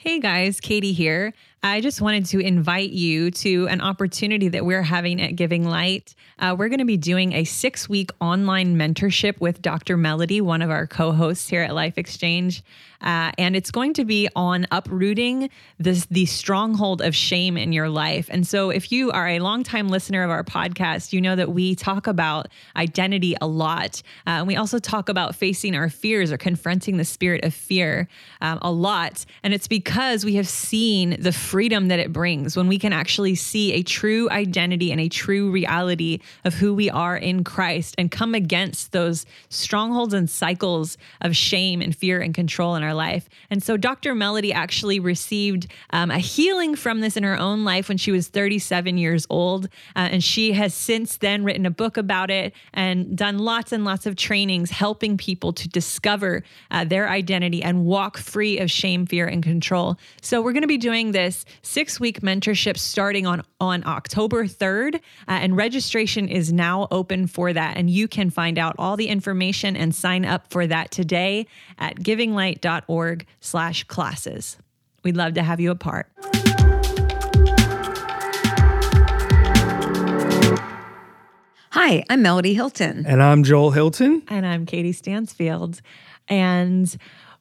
Hey guys, Katie here. I just wanted to invite you to an opportunity that we're having at Giving Light. Uh, we're going to be doing a six week online mentorship with Dr. Melody, one of our co hosts here at Life Exchange. Uh, and it's going to be on uprooting this the stronghold of shame in your life. And so, if you are a longtime listener of our podcast, you know that we talk about identity a lot, uh, and we also talk about facing our fears or confronting the spirit of fear um, a lot. And it's because we have seen the freedom that it brings when we can actually see a true identity and a true reality of who we are in Christ and come against those strongholds and cycles of shame and fear and control in our life. And so Dr. Melody actually received um, a healing from this in her own life when she was 37 years old. Uh, and she has since then written a book about it and done lots and lots of trainings helping people to discover uh, their identity and walk free of shame, fear, and control. So we're going to be doing this six week mentorship starting on, on October 3rd. Uh, and registration is now open for that. And you can find out all the information and sign up for that today at givinglight.org slash classes. We'd love to have you a part. Hi, I'm Melody Hilton. And I'm Joel Hilton. And I'm Katie Stansfield. And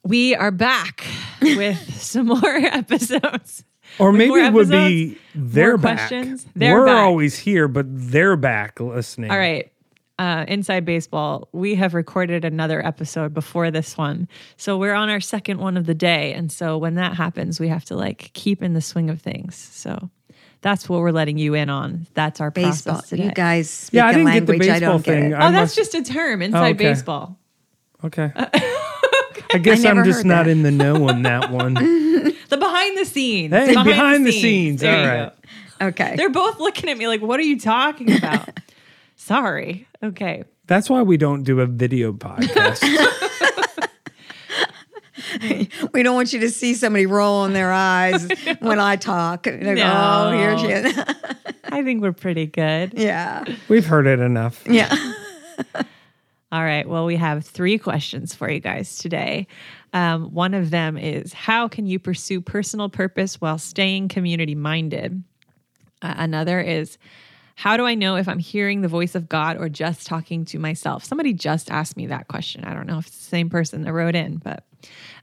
we are back with some more episodes. Or maybe more it would be they're back. questions. They're We're back. always here, but they're back listening. All right. Uh, Inside Baseball, we have recorded another episode before this one. So we're on our second one of the day. And so when that happens, we have to like keep in the swing of things. So that's what we're letting you in on. That's our Baseball. process today. You guys speak Yeah, I a didn't get the language I baseball don't thing. get. I oh, that's must- just a term, Inside okay. Baseball. Okay. I guess I I'm just not in the know on that one. The behind the scenes. Hey, behind the scenes. There All you right. go. Okay. They're both looking at me like, what are you talking about? Sorry. Okay. That's why we don't do a video podcast. we don't want you to see somebody rolling their eyes when I talk. They go, oh, No. Oh, here she is. I think we're pretty good. yeah. We've heard it enough. Yeah. All right. Well, we have three questions for you guys today. Um, one of them is How can you pursue personal purpose while staying community minded? Uh, another is How do I know if I'm hearing the voice of God or just talking to myself? Somebody just asked me that question. I don't know if it's the same person that wrote in, but.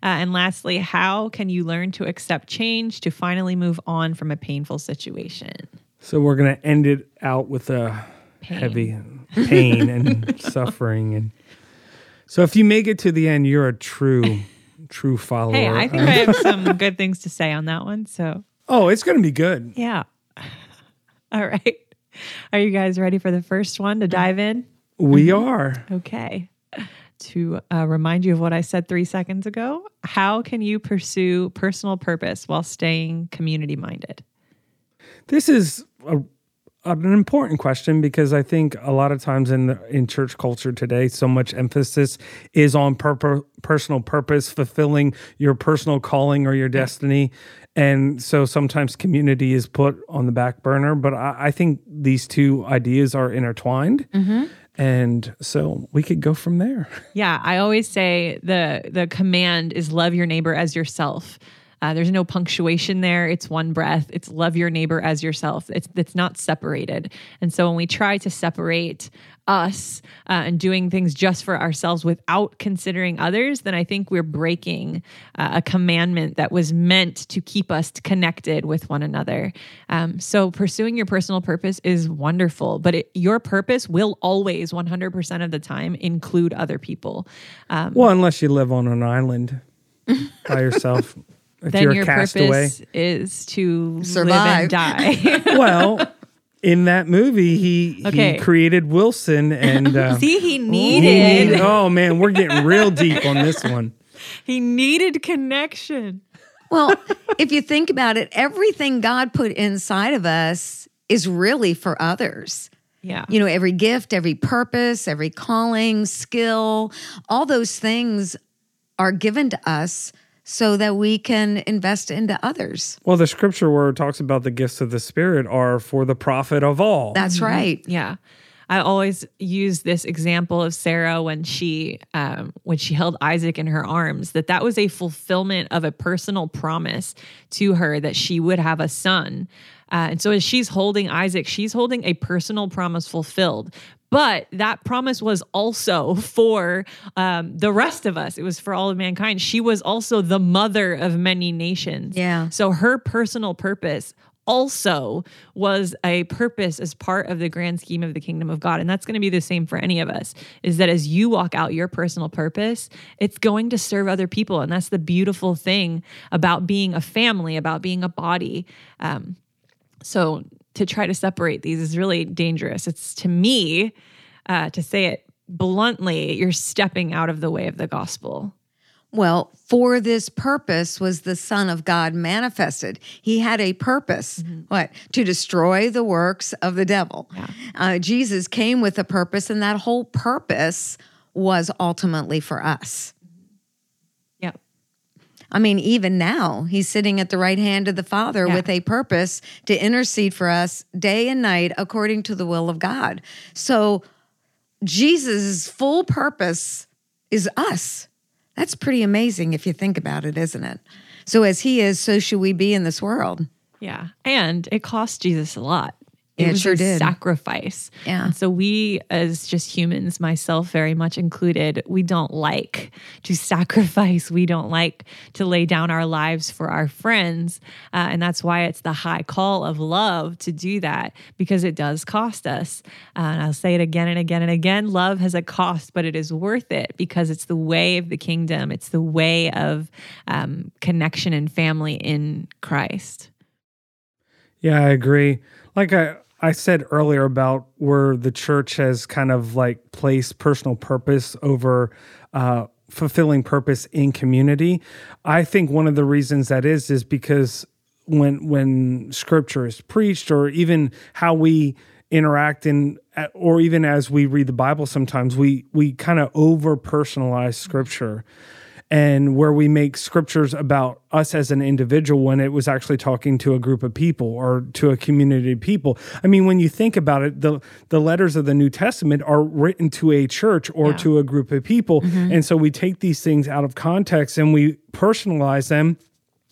Uh, and lastly, how can you learn to accept change to finally move on from a painful situation? So we're gonna end it out with a heavy pain and suffering and so if you make it to the end, you're a true, true follower. Hey, I think I have some good things to say on that one. So oh, it's gonna be good. Yeah. All right. Are you guys ready for the first one to dive in? We are. Okay. To uh, remind you of what I said three seconds ago, how can you pursue personal purpose while staying community minded? This is a, an important question because I think a lot of times in the, in church culture today, so much emphasis is on purpo- personal purpose, fulfilling your personal calling or your destiny, and so sometimes community is put on the back burner. But I, I think these two ideas are intertwined, mm-hmm. and so we could go from there. Yeah, I always say the the command is love your neighbor as yourself. Uh, there's no punctuation there. It's one breath. It's love your neighbor as yourself. It's it's not separated. And so when we try to separate us uh, and doing things just for ourselves without considering others, then I think we're breaking uh, a commandment that was meant to keep us connected with one another. Um, so pursuing your personal purpose is wonderful, but it, your purpose will always 100% of the time include other people. Um, Well, unless you live on an island by yourself. If then your castaway. purpose is to Survive. live and die. well, in that movie, he Okay. he created Wilson, and uh, See, he he needed needed- Oh man, we're getting real deep on this one. he needed connection. Well, if you think about it, everything God put inside of us is really for others. Yeah. You know, every gift, every purpose, every calling, skill, all those things are given to us so that we can invest into others. Well, the scripture where it talks about the gifts of the Spirit are for the profit of all. That's right. Yeah. I always use this example of Sarah when she um, when she held Isaac in her arms that that was a fulfillment of a personal promise to her that she would have a son. Uh, and so as she's holding Isaac, she's holding a personal promise fulfilled. But that promise was also for um, the rest of us. It was for all of mankind. She was also the mother of many nations. Yeah. So her personal purpose also was a purpose as part of the grand scheme of the kingdom of God. And that's going to be the same for any of us is that as you walk out your personal purpose, it's going to serve other people. And that's the beautiful thing about being a family, about being a body. Um, so to try to separate these is really dangerous. It's to me, uh, to say it bluntly, you're stepping out of the way of the gospel. Well, for this purpose was the Son of God manifested. He had a purpose. Mm-hmm. What? To destroy the works of the devil. Yeah. Uh, Jesus came with a purpose, and that whole purpose was ultimately for us. I mean, even now, he's sitting at the right hand of the Father yeah. with a purpose to intercede for us day and night according to the will of God. So, Jesus' full purpose is us. That's pretty amazing if you think about it, isn't it? So, as he is, so should we be in this world. Yeah. And it cost Jesus a lot. It, it sure did. Sacrifice. Yeah. And so we, as just humans, myself very much included, we don't like to sacrifice. We don't like to lay down our lives for our friends, uh, and that's why it's the high call of love to do that because it does cost us. Uh, and I'll say it again and again and again: love has a cost, but it is worth it because it's the way of the kingdom. It's the way of um, connection and family in Christ. Yeah, I agree. Like I I said earlier about where the church has kind of like placed personal purpose over uh, fulfilling purpose in community. I think one of the reasons that is is because when when scripture is preached or even how we interact in or even as we read the bible sometimes we we kind of over personalize scripture and where we make scriptures about us as an individual when it was actually talking to a group of people or to a community of people. I mean, when you think about it, the the letters of the New Testament are written to a church or yeah. to a group of people. Mm-hmm. And so we take these things out of context and we personalize them.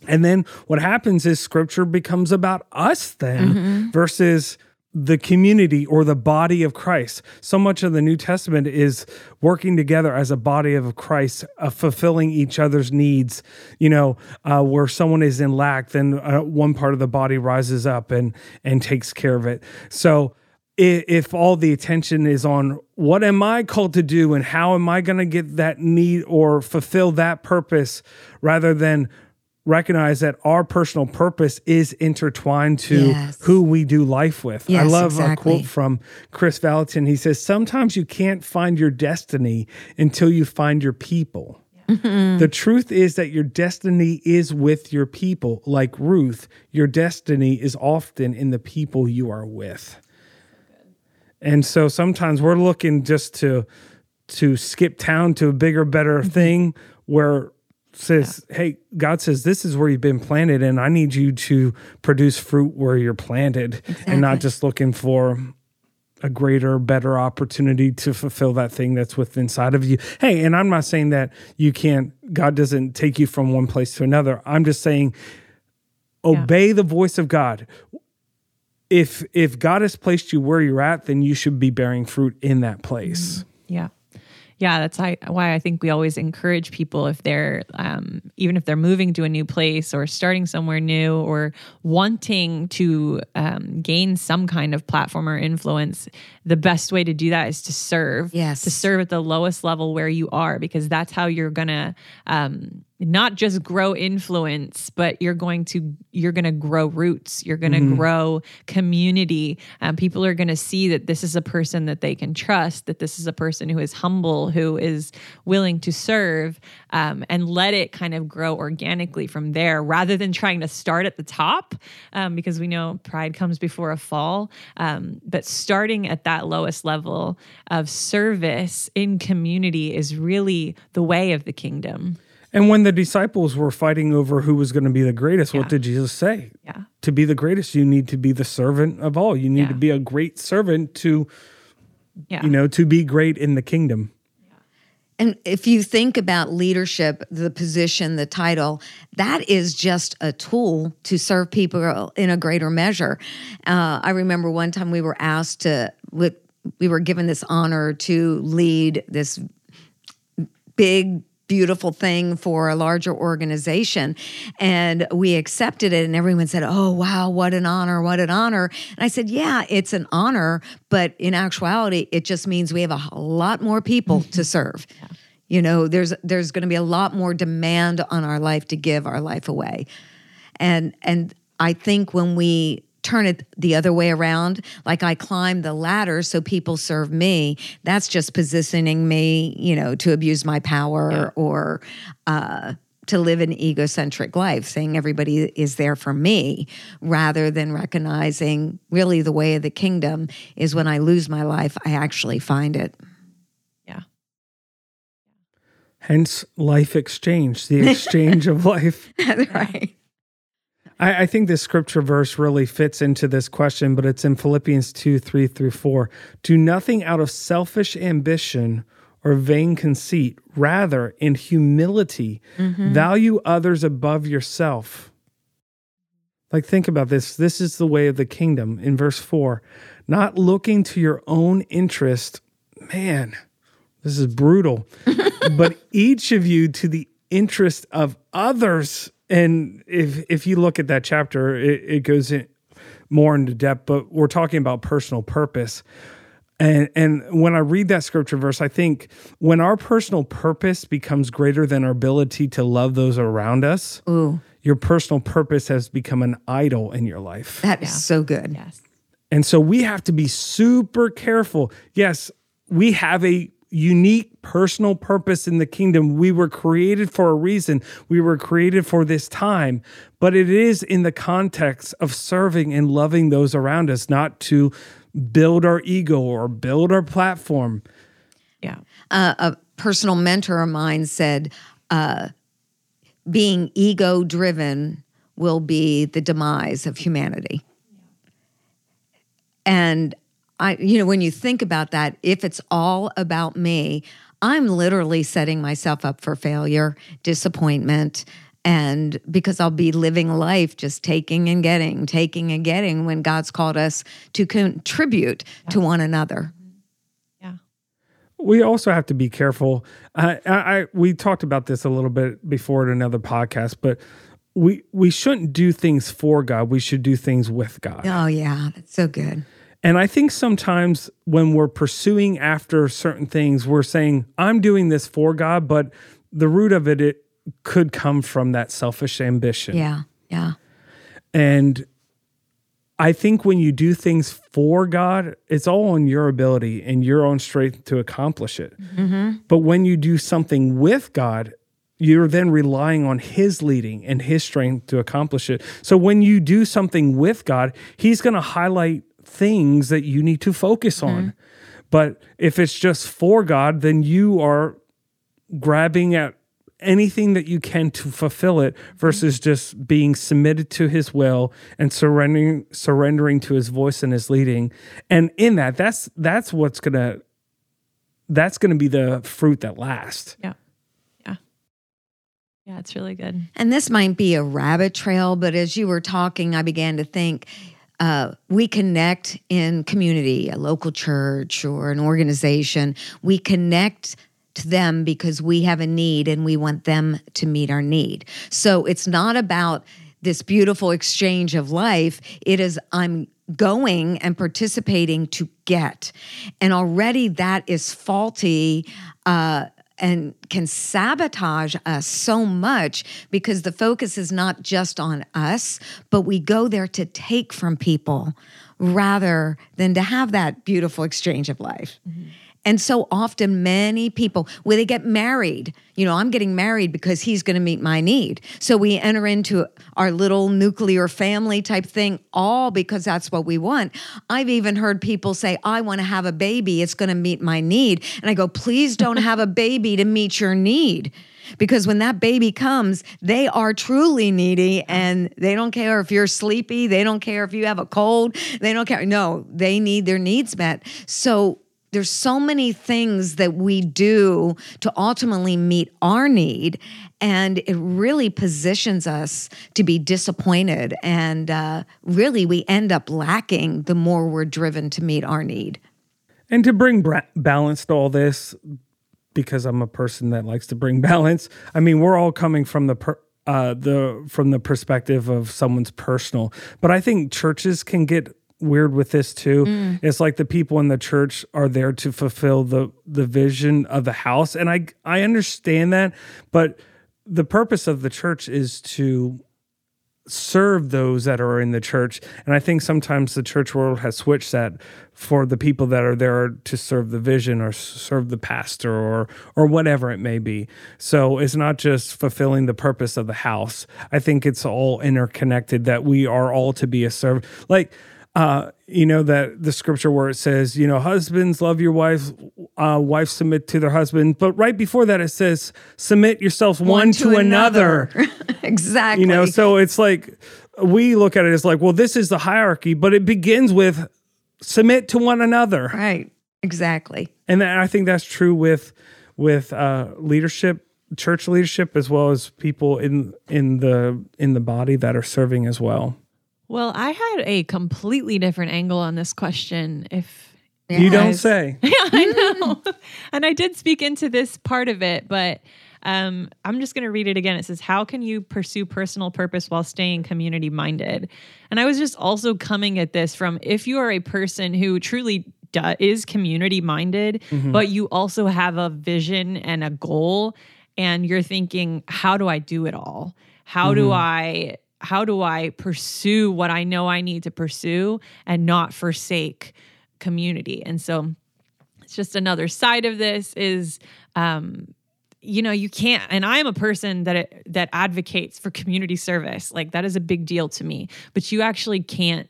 And then what happens is scripture becomes about us then mm-hmm. versus the community or the body of Christ. So much of the New Testament is working together as a body of Christ, uh, fulfilling each other's needs. You know, uh, where someone is in lack, then uh, one part of the body rises up and and takes care of it. So. If, if all the attention is on what am I called to do and how am I going to get that need or fulfill that purpose rather than recognize that our personal purpose is intertwined to yes. who we do life with. Yes, I love exactly. a quote from Kris Vallotton. He says, Sometimes you can't find your destiny until you find your people. Mm-hmm. The truth is that your destiny is with your people. Like Ruth, your destiny is often in the people you are with. And so sometimes we're looking just to to skip town to a bigger, better mm-hmm. thing where says, yeah. Hey, God says, this is where you've been planted, and I need you to produce fruit where you're planted exactly. and not just looking for a greater, better opportunity to fulfill that thing that's within inside of you. Hey, and I'm not saying that you can't, God doesn't take you from one place to another. I'm just saying, obey yeah. the voice of God. If if God has placed you where you're at, then you should be bearing fruit in that place. Mm-hmm. Yeah yeah, that's why I think we always encourage people if they're, um, even if they're moving to a new place or starting somewhere new or wanting to um, gain some kind of platform or influence, the best way to do that is to serve. Yes. To serve at the lowest level where you are, because that's how you're going to um, not just grow influence but you're going to you're going to grow roots you're going to mm-hmm. grow community um, people are going to see that this is a person that they can trust that this is a person who is humble who is willing to serve um, and let it kind of grow organically from there rather than trying to start at the top um, because we know pride comes before a fall um, but starting at that lowest level of service in community is really the way of the kingdom and when the disciples were fighting over who was going to be the greatest, yeah. what did Jesus say? Yeah. To be the greatest, you need to be the servant of all. You need yeah. to be a great servant to yeah. you know, to be great in the kingdom. And if you think about leadership, the position, the title, that is just a tool to serve people in a greater measure. Uh, I remember one time we were asked to, with, we were given this honor to lead this big beautiful thing for a larger organization. And we accepted it, and everyone said, Oh, wow, what an honor, what an honor. And I said, Yeah, it's an honor, but in actuality, it just means we have a lot more people mm-hmm. to serve. Yeah. You know, there's there's going to be a lot more demand on our life to give our life away. And and I think when we turn it the other way around. Like I climb the ladder so people serve me. That's just positioning me, you know, to abuse my power yeah. or uh, to live an egocentric life, saying everybody is there for me, rather than recognizing really the way of the kingdom is when I lose my life, I actually find it. Yeah. Hence, life exchange, the exchange of life. That's right. I, I, think this scripture verse really fits into this question, but it's in Philippians 2 3 through 4. Do nothing out of selfish ambition or vain conceit, rather, in humility, mm-hmm. value others above yourself. Like, think about this. This is the way of the kingdom in verse 4. Not looking to your own interest. Man, this is brutal. but each of you to the interest of others and if if you look at that chapter, it, it goes in more into depth, but we're talking about personal purpose. And and when I read that scripture verse, I think when our personal purpose becomes greater than our ability to love those around us, Ooh. your personal purpose has become an idol in your life. That is yeah. so good. Yes. And so we have to be super careful. Yes, we have a unique personal purpose in the kingdom. We were created for a reason. We were created for this time, but it is in the context of serving and loving those around us, not to build our ego or build our platform. Yeah. Uh, a personal mentor of mine said, uh, being ego driven will be the demise of humanity. And I, you know, when you think about that, if it's all about me, I'm literally setting myself up for failure, disappointment, and because I'll be living life just taking and getting, taking and getting when God's called us to contribute yeah. to one another. Yeah. We also have to be careful. Uh, I, I we talked about this a little bit before in another podcast, but we we shouldn't do things for God. We should do things with God. Oh yeah, that's so good. And I think sometimes when we're pursuing after certain things, we're saying, I'm doing this for God, but the root of it, it could come from that selfish ambition. Yeah. Yeah. And I think when you do things for God, it's all on your ability and your own strength to accomplish it. Mm-hmm. But when you do something with God, you're then relying on his leading and his strength to accomplish it. So when you do something with God, he's going to highlight things that you need to focus mm-hmm. on. But if it's just for God, then you are grabbing at anything that you can to fulfill it versus mm-hmm. just being submitted to his will and surrendering surrendering to his voice and his leading and in that that's that's what's gonna that's gonna be the fruit that lasts yeah yeah yeah it's really good and this might be a rabbit trail but as you were talking i began to think uh, we connect in community, a local church or an organization. We connect to them because we have a need and we want them to meet our need. So it's not about this beautiful exchange of life. It is, I'm going and participating to get. And already that is faulty. Uh, and can sabotage us so much because the focus is not just on us, but we go there to take from people rather than to have that beautiful exchange of life. Mm-hmm. And so often, many people, when they get married, you know, I'm getting married because he's going to meet my need. So we enter into our little nuclear family type thing, all because that's what we want. I've even heard people say, I want to have a baby, it's going to meet my need. And I go, please don't have a baby to meet your need. Because when that baby comes, they are truly needy and they don't care if you're sleepy. They don't care if you have a cold. They don't care. No, they need their needs met. So there's so many things that we do to ultimately meet our need and it really positions us to be disappointed and uh, really we end up lacking the more we're driven to meet our need. And to bring bra- balance to all this because i'm a person that likes to bring balance i mean we're all coming from the per- uh, the from the perspective of someone's personal. But i think churches can get weird with this too. Mm. It's like the people in the church are there to fulfill the the vision of the house, and I I understand that, but the purpose of the church is to serve those that are in the church and i think sometimes the church world has switched that for the people that are there to serve the vision or serve the pastor or or whatever it may be so it's not just fulfilling the purpose of the house i think it's all interconnected that we are all to be a servant like uh, you know that the scripture where it says, you know, husbands love your wives, uh, wives submit to their husband, but right before that it says, submit yourselves one, one to, to, another. another. exactly. You know, so it's like we look at it as like, well, this is the hierarchy, but it begins with submit to one another. Right. Exactly. And I think that's true with with uh, leadership church leadership as well as people in in the in the body that are serving as well. Well, I had a completely different angle on this question. If you don't say, yeah, I know. and I did speak into this part of it, but um, I'm just going to read it again. It says, How can you pursue personal purpose while staying community minded? And I was just also coming at this from if you are a person who truly do, is community minded, mm-hmm. but you also have a vision and a goal, and you're thinking, How do I do it all? How mm-hmm. do I how do I pursue what I know I need to pursue and not forsake community? And so it's just another side of this is um, you know you can't and i am a person that it, that advocates for community service like that is a big deal to me but you actually can't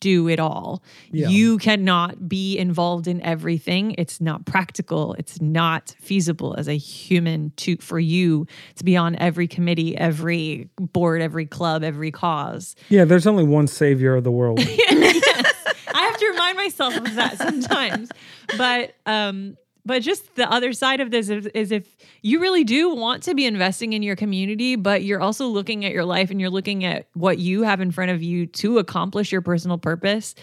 do it all. Yeah. You cannot be involved in everything. It's not practical. It's not feasible as a human to for you to be on every committee, every board, every club, every cause. Yeah, there's only one savior of the world. yes. I have to remind myself of that sometimes. But um but just the other side of this is, is, if you really do want to be investing in your community, but you're also looking at your life and you're looking at what you have in front of you to accomplish your personal purpose.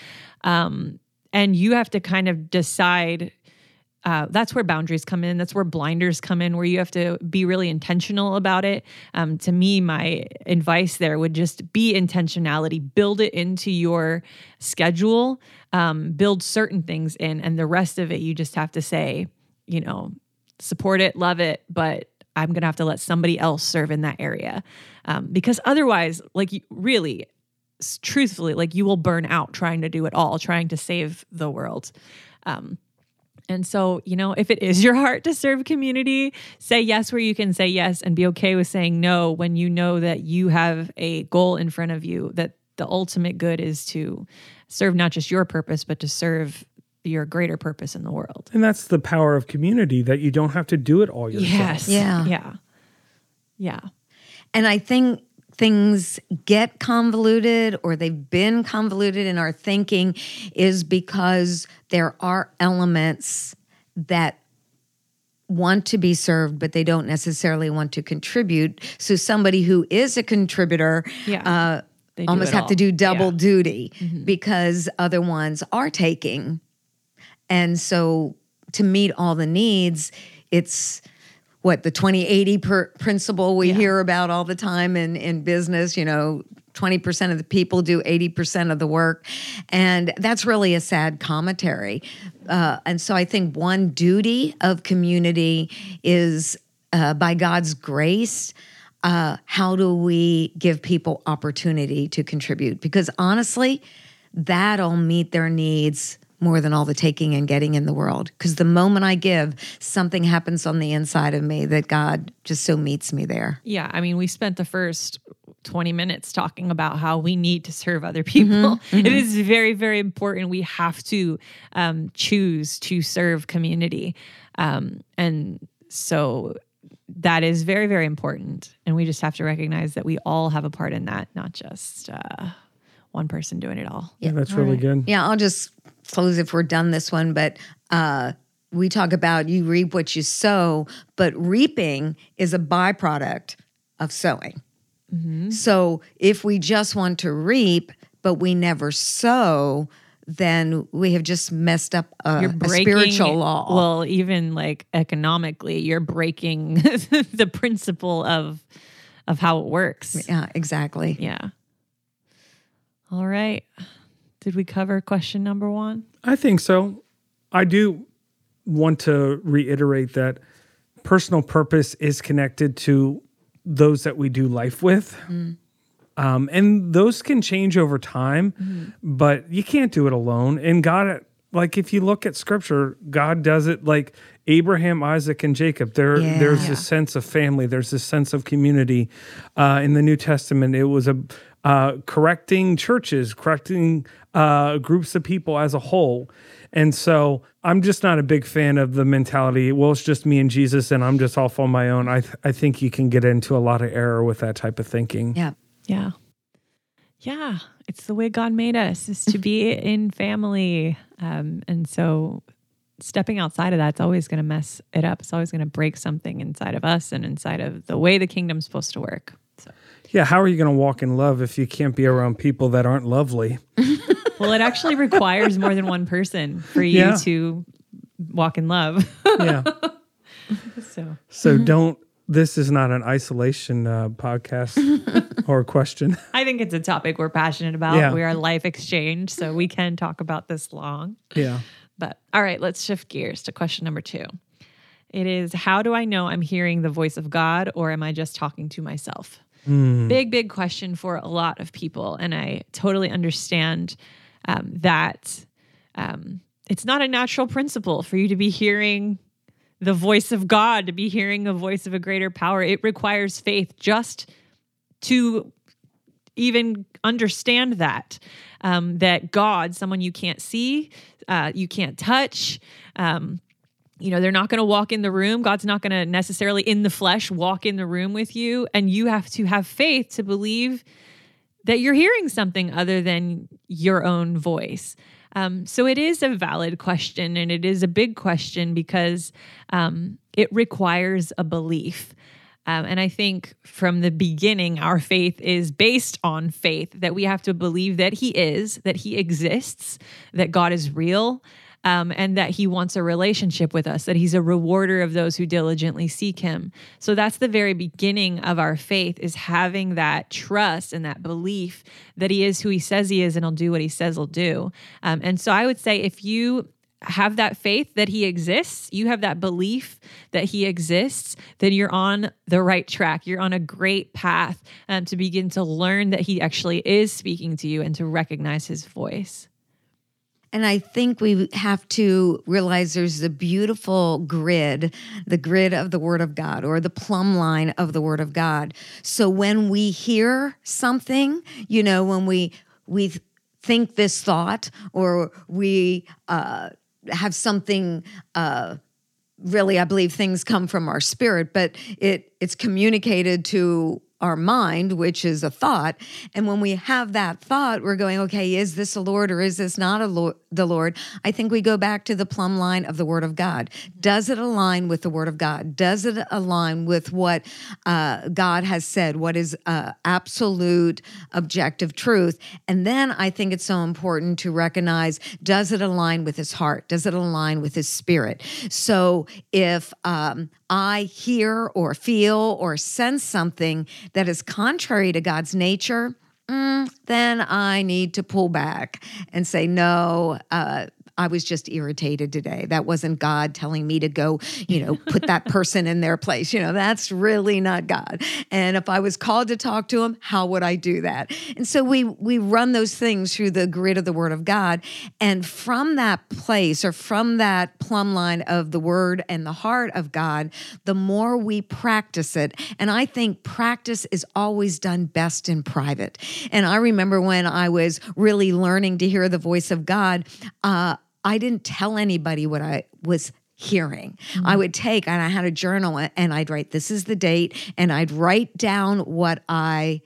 Um, and you have to kind of decide. Uh, that's where boundaries come in. That's where blinders come in, where you have to be really intentional about it. Um, to me, my advice there would just be intentionality. Build it into your schedule. Um, build certain things in, and the rest of it, you just have to say, you know, support it, love it, but I'm going to have to let somebody else serve in that area. Um, because otherwise, like, really, truthfully, like, you will burn out trying to do it all, trying to save the world. Um, and so, you know, if it is your heart to serve community, say yes where you can say yes and be okay with saying no when you know that you have a goal in front of you, that the ultimate good is to serve not just your purpose, but to serve your greater purpose in the world. And that's the power of community that you don't have to do it all yourself. Yes. Yeah. Yeah. Yeah. And I think things get convoluted or they've been convoluted in our thinking is because there are elements that want to be served, but they don't necessarily want to contribute. So somebody who is a contributor, yeah. uh, almost have all. to do double yeah. duty mm-hmm. because other ones are taking and so to meet all the needs, it's what the 2080 per principle we yeah. hear about all the time in, in business, you know, 20% of the people do 80% of the work. And that's really a sad commentary. Uh, and so I think one duty of community is uh, by God's grace. Uh, how do we give people opportunity to contribute? Because honestly, that'll meet their needs more than all the taking and getting in the world. Because the moment I give, something happens on the inside of me that God just so meets me there. Yeah. I mean, we spent the first 20 minutes talking about how we need to serve other people. Mm-hmm, mm-hmm. It is very, very important. We have to um, choose to serve community. Um, and so that is very, very important. And we just have to recognize that we all have a part in that, not just uh, one person doing it all. Yeah, that's all really right. good. Yeah, I'll just close if we're done this one, but uh, we talk about you reap what you sow, but reaping is a byproduct of sowing. Mm-hmm. So if we just want to reap, but we never sow, then we have just messed up a, you're breaking, a spiritual law. Well, even like economically, you're breaking the principle of of how it works. Yeah, exactly. Yeah. All right. Did we cover question number one? I think so. I do want to reiterate that personal purpose is connected to those that we do life with. Mm. Um, and those can change over time, mm. but you can't do it alone. And God, like if you look at scripture, God does it like Abraham, Isaac, and Jacob. There, yeah. there's a sense of family. There's a sense of community. Uh, in the New Testament, it was a uh, correcting churches, correcting uh, groups of people as a whole. And so I'm just not a big fan of the mentality, well, it's just me and Jesus and I'm just off on my own. I, th- I think you can get into a lot of error with that type of thinking. Yeah. Yeah. Yeah. It's the way God made us is to be in family. Um, and so stepping outside of that's always going to mess it up. It's always going to break something inside of us and inside of the way the kingdom's supposed to work. Yeah, how are you going to walk in love if you can't be around people that aren't lovely? well, it actually requires more than one person for you yeah. to walk in love. yeah. So, so don't. This is not an isolation uh, podcast or question. I think it's a topic we're passionate about. Yeah. We are life exchange, so we can talk about this long. Yeah. But all right, let's shift gears to question number two. It is how do I know I'm hearing the voice of God or am I just talking to myself? Mm. Big, big question for a lot of people. And I totally understand um, that um, it's not a natural principle for you to be hearing the voice of God, to be hearing the voice of a greater power. It requires faith just to even understand that um, that God, someone you can't see, uh, you can't touch. Um, you know, they're not going to walk in the room. God's not going to necessarily in the flesh walk in the room with you. And you have to have faith to believe that you're hearing something other than your own voice. Um, so it is a valid question and it is a big question because um, it requires a belief. Um, and I think from the beginning, our faith is based on faith that we have to believe that He is, that He exists, that God is real, um, and that he wants a relationship with us, that he's a rewarder of those who diligently seek him. So that's the very beginning of our faith is having that trust and that belief that he is who he says he is and he'll do what he says he'll do. Um, and so I would say if you have that faith that he exists, you have that belief that he exists, then you're on the right track. You're on a great path um, to begin to learn that he actually is speaking to you and to recognize his voice. And I think we have to realize there's the beautiful grid, the grid of the Word of God or the plumb line of the Word of God. So when we hear something, you know, when we we think this thought or we uh, have something. Uh, really, I believe things come from our spirit, but it it's communicated to our mind, which is a thought. And when we have that thought, we're going, okay, is this a Lord or is this not a Lord, the Lord? I think we go back to the plumb line of the Word of God. Does it align with the Word of God? Does it align with what uh, God has said? What is uh, absolute objective truth? And then I think it's so important to recognize does it align with His heart? Does it align with His spirit? So if um, I hear or feel or sense something that is contrary to God's nature, mm, then I need to pull back and say, no, uh, I was just irritated today. That wasn't God telling me to go, you know, put that person in their place. You know, that's really not God. And if I was called to talk to him, how would I do that? And so we we run those things through the grid of the word of God. And from that place or from that plumb line of the word and the heart of God, the more we practice it. And I think practice is always done best in private. And I remember when I was really learning to hear the voice of God, uh, I didn't tell anybody what I was hearing. Mm-hmm. I would take, and I had a journal, and I'd write, this is the date, and I'd write down what I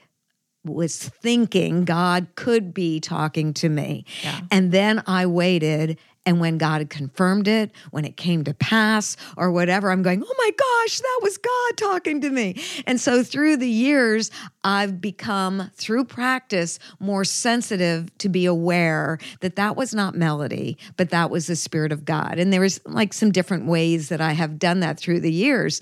was thinking God could be talking to me. Yeah. And then I waited And when God confirmed it, when it came to pass or whatever, I'm going, oh my gosh, that was God talking to me. And so through the years, I've become, through practice, more sensitive to be aware that that was not melody, but that was the Spirit of God. And there was like some different ways that I have done that through the years.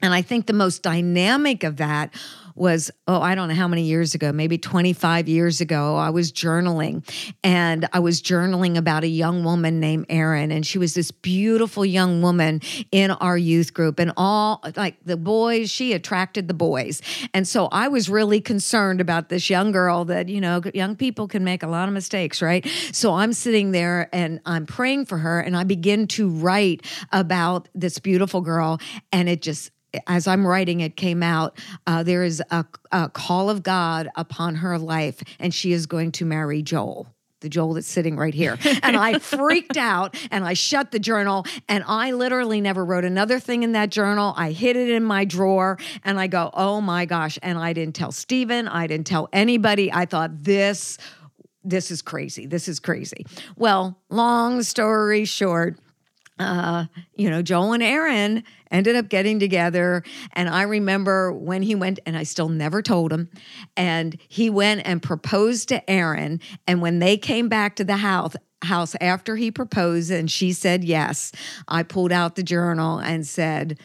And I think the most dynamic of that was, oh, I don't know how many years ago, maybe 25 years ago, I was journaling and I was journaling about a young woman named Erin. And she was this beautiful young woman in our youth group. And all like the boys, she attracted the boys. And so I was really concerned about this young girl that, you know, young people can make a lot of mistakes, right? So I'm sitting there and I'm praying for her and I begin to write about this beautiful girl. And it just, as I'm writing it came out, uh, there is a, a call of God upon her life, and she is going to marry Joel the Joel that's sitting right here. And I freaked out and I shut the journal and I literally never wrote another thing in that journal. I hid it in my drawer and I go, oh my gosh. And I didn't tell Stephen, I didn't tell anybody. I thought this. This is crazy. This is crazy. Well, long story short, uh, you know, Joel and Erin ended up getting together. And I remember when he went, and I still never told him, and he went and proposed to Erin. And when they came back to the house, house after he proposed and she said yes, I pulled out the journal and said,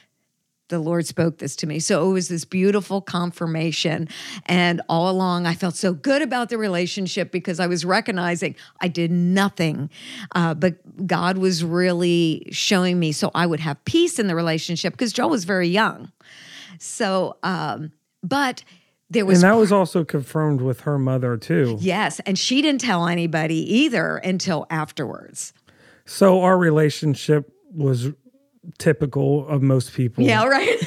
the Lord spoke this to me. So it was this beautiful confirmation. And all along, I felt so good about the relationship because I was recognizing I did nothing, uh, but God was really showing me so I would have peace in the relationship because Joel was very young. So, um, but there was. And that was also confirmed with her mother, too. Yes. And she didn't tell anybody either until afterwards. So our relationship was typical of most people. Yeah, right.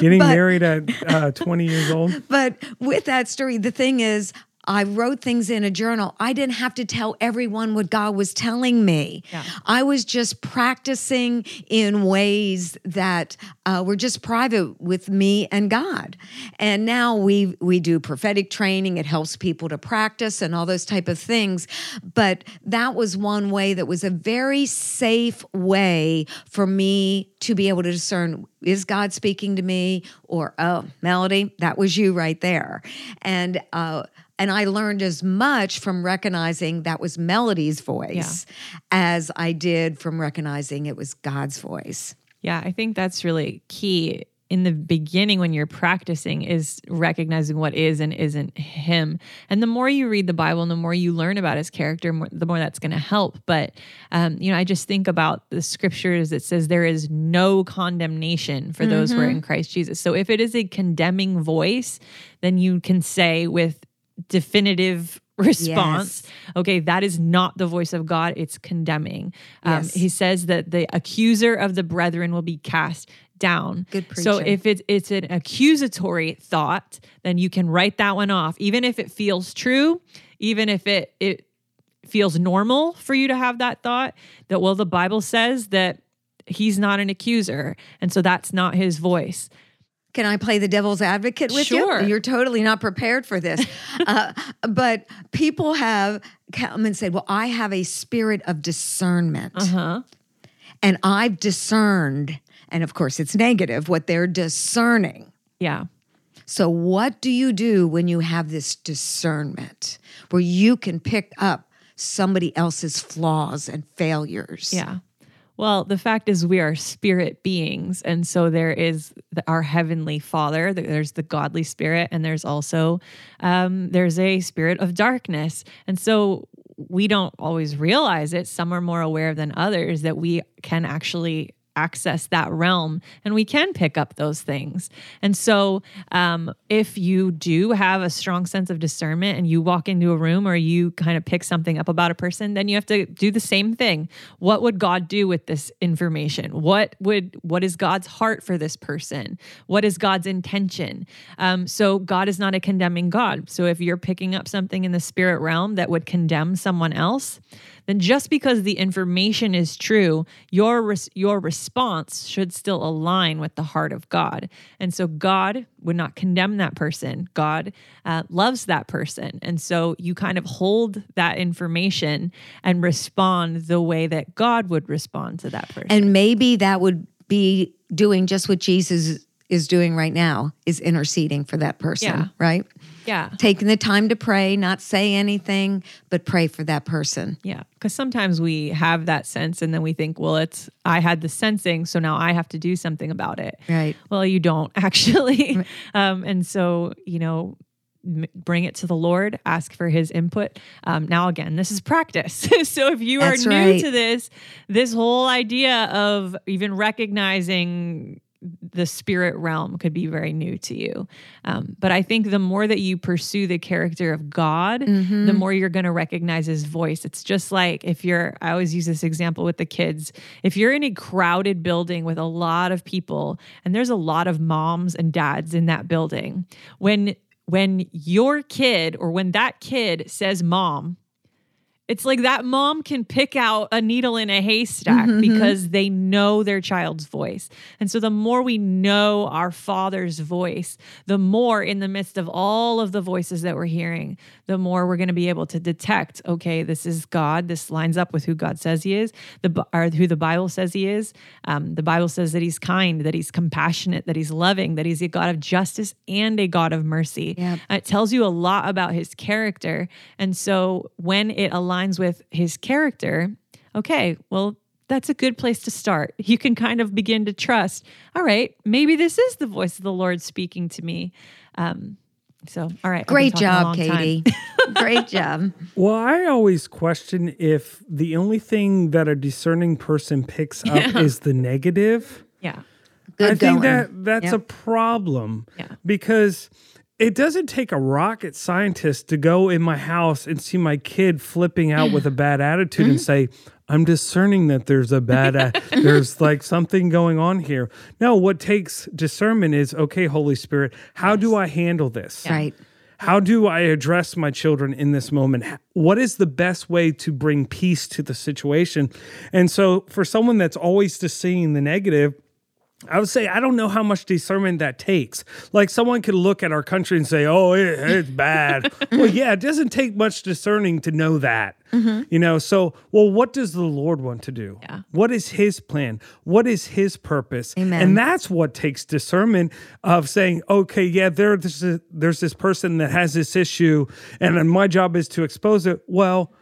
Getting but, married at uh, 20 years old. But with that story, the thing is, I wrote things in a journal. I didn't have to tell everyone what God was telling me. Yeah. I was just practicing in ways that uh, were just private with me and God. And now we we do prophetic training. It helps people to practice and all those type of things. But that was one way that was a very safe way for me to be able to discern is God speaking to me or oh Melody that was you right there and. Uh, and I learned as much from recognizing that was Melody's voice yeah. as I did from recognizing it was God's voice. Yeah, I think that's really key in the beginning when you're practicing is recognizing what is and isn't him and the more you read the bible and the more you learn about his character the more that's going to help but um, you know i just think about the scriptures that says there is no condemnation for mm-hmm. those who are in christ jesus so if it is a condemning voice then you can say with definitive response. Yes. Okay, that is not the voice of God, it's condemning. Um, yes. He says that the accuser of the brethren will be cast down. Good preaching. So if it's it's an accusatory thought, then you can write that one off, even if it feels true, even if it it feels normal for you to have that thought. That well, the Bible says that he's not an accuser, and so that's not his voice. Can I play the devil's advocate with sure. you? You're totally not prepared for this. uh, but people have come and said, Well, I have a spirit of discernment. Uh-huh. And I've discerned, and of course it's negative, what they're discerning. Yeah. So, what do you do when you have this discernment where you can pick up somebody else's flaws and failures? Yeah. Well, the fact is, we are spirit beings. And so there is the, our heavenly father, there's the godly spirit, and there's also um, there's a spirit of darkness. And so we don't always realize it. Some are more aware than others that we can actually access that realm and we can pick up those things. And so, um, if you do have a strong sense of discernment and you walk into a room or you kind of pick something up about a person, then you have to do the same thing. What would God do with this information? What would what is God's heart for this person? What is God's intention? Um, so God is not a condemning God. So if you're picking up something in the spirit realm that would condemn someone else, then just because the information is true, your res- your response should still align with the heart of God. And so God would not condemn that person. God uh, loves that person, and so you kind of hold that information and respond the way that God would respond to that person. And maybe that would be doing just what Jesus is doing right now is interceding for that person, Yeah. right? yeah. Taking the time to pray, not say anything, but pray for that person. Yeah, because sometimes we have that sense and then we think, well, it's, I had the sensing, so now I have to do something about it. Right. Well, you don't actually. um, and so, you know, bring it to the Lord, ask for his input. Um, now, again, this is practice. so if you That's are new right. to this, this whole idea of even recognizing the spirit realm could be very new to you. Um, but I think the more that you pursue the character of God, the more you're going to recognize his voice. It's just like if you're, I always use this example with the kids. If you're in a crowded building with a lot of people and there's a lot of moms and dads in that building, when when your kid or when that kid says mom, it's like that mom can pick out a needle in a haystack because they know their child's voice. And so the more we know our father's voice, the more in the midst of all of the voices that we're hearing, the more we're going to be able to detect, okay, this is God. This lines up with who God says he is, the or who the Bible says he is. Um, the Bible says that he's kind, that he's compassionate, that he's loving, that he's a God of justice and a God of mercy. It tells you a lot about his character. And so when it aligns with his character, okay, well, that's a good place to start. You can kind of begin to trust, all right, maybe this is the voice of the Lord speaking to me. Um, so, all right. Great job. Katie. Great job. Well, I always question if the only thing that a discerning person picks up is the negative. Yeah. Good I think that that's Yep. a problem Yeah. because it doesn't take a rocket scientist to go in my house and see my kid flipping out with a bad attitude and mm-hmm. say, "I'm discerning that there's a bad, a- there's like something going on here." No, what takes discernment is, okay, Holy Spirit, how do I handle this? Right. How do I address my children in this moment? What is the best way to bring peace to the situation? And so, for someone that's always just seeing the negative, I would say I don't know how much discernment that takes. Like someone could look at our country and say, "Oh, it, it's bad." well, yeah, it doesn't take much discerning to know that. Mm-hmm. You know, so well, what does the Lord want to do? Yeah. What is His plan? What is His purpose? Amen. And that's what takes discernment of saying, "Okay, yeah, there, this there's this person that has this issue, and then my job is to expose it." Well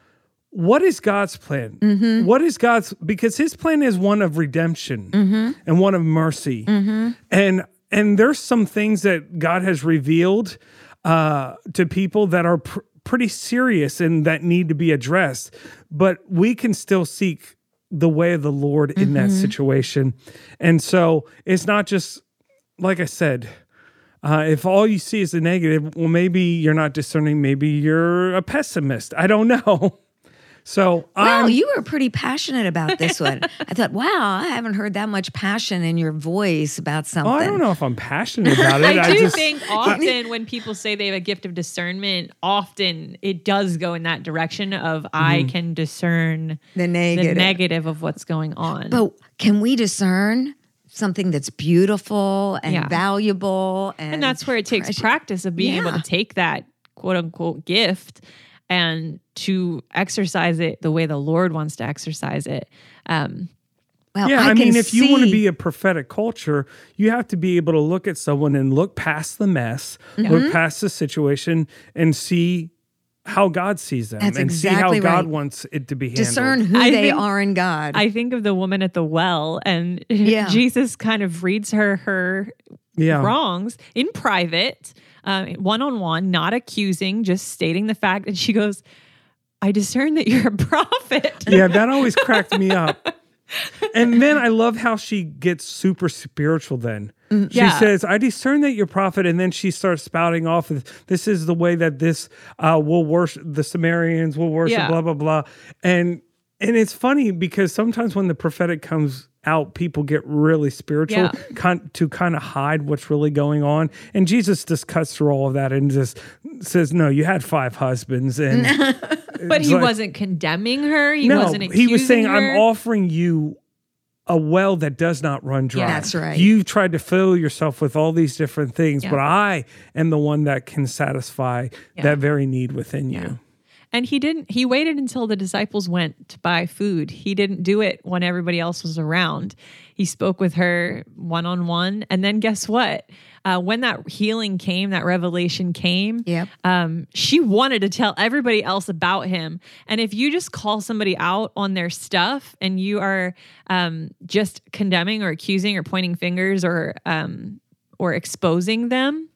what is God's plan? What is God's because his plan is one of redemption and one of mercy. And and there's some things that God has revealed uh, to people that are pr- pretty serious and that need to be addressed. But we can still seek the way of the Lord in that situation. And so it's not just like I said, uh, if all you see is the negative, well, maybe you're not discerning. Maybe you're a pessimist. I don't know. So Wow, I'm you were pretty passionate about this one. I thought, wow, I haven't heard that much passion in your voice about something. Oh, I don't know if I'm passionate about it. I do just, think often when people say they have a gift of discernment, often it does go in that direction of I mm-hmm. can discern The negative. the negative of what's going on. But can we discern something that's beautiful and Yeah. valuable? And, and that's where it takes precious- practice of being able to take that quote unquote gift and to exercise it the way the Lord wants to exercise it. Um, Well, yeah, I, I, mean, if you want to be a prophetic culture, you have to be able to look at someone and look past the mess, Mm-hmm. look past the situation, and see how God sees them, That's and exactly see how God right. wants it to be handled. discern who I they think- are in God. I think of the woman at the well, and Yeah. Jesus kind of reads her her Yeah. wrongs in private, one on one, not accusing, just stating the fact. And she goes, "I discern that you're a prophet." yeah, that always cracked me up. And then I love how she gets super spiritual then. She Mm, Yeah. says, I discern that you're prophet. And then she starts spouting off, this is the way that this uh, will worship, the Samaritans will worship, Yeah. blah, blah, blah. And and it's funny because sometimes when the prophetic comes out, people get really spiritual Yeah. to kind of hide what's really going on. And Jesus just cuts through all of that and just says, No, you had five husbands. And But he like- wasn't condemning her. He no, wasn't he was saying, her. "I'm offering you a well that does not run dry." Yeah. That's right. You've tried to fill yourself with all these different things, Yeah. but I am the one that can satisfy that very need within you. And he didn't, he waited until the disciples went to buy food. He didn't do it when everybody else was around. He spoke with her one on one. And then guess what? Uh, when that healing came, that revelation came, Yep. um, she wanted to tell everybody else about him. And if you just call somebody out on their stuff and you are um, just condemning or accusing or pointing fingers or um, or exposing them,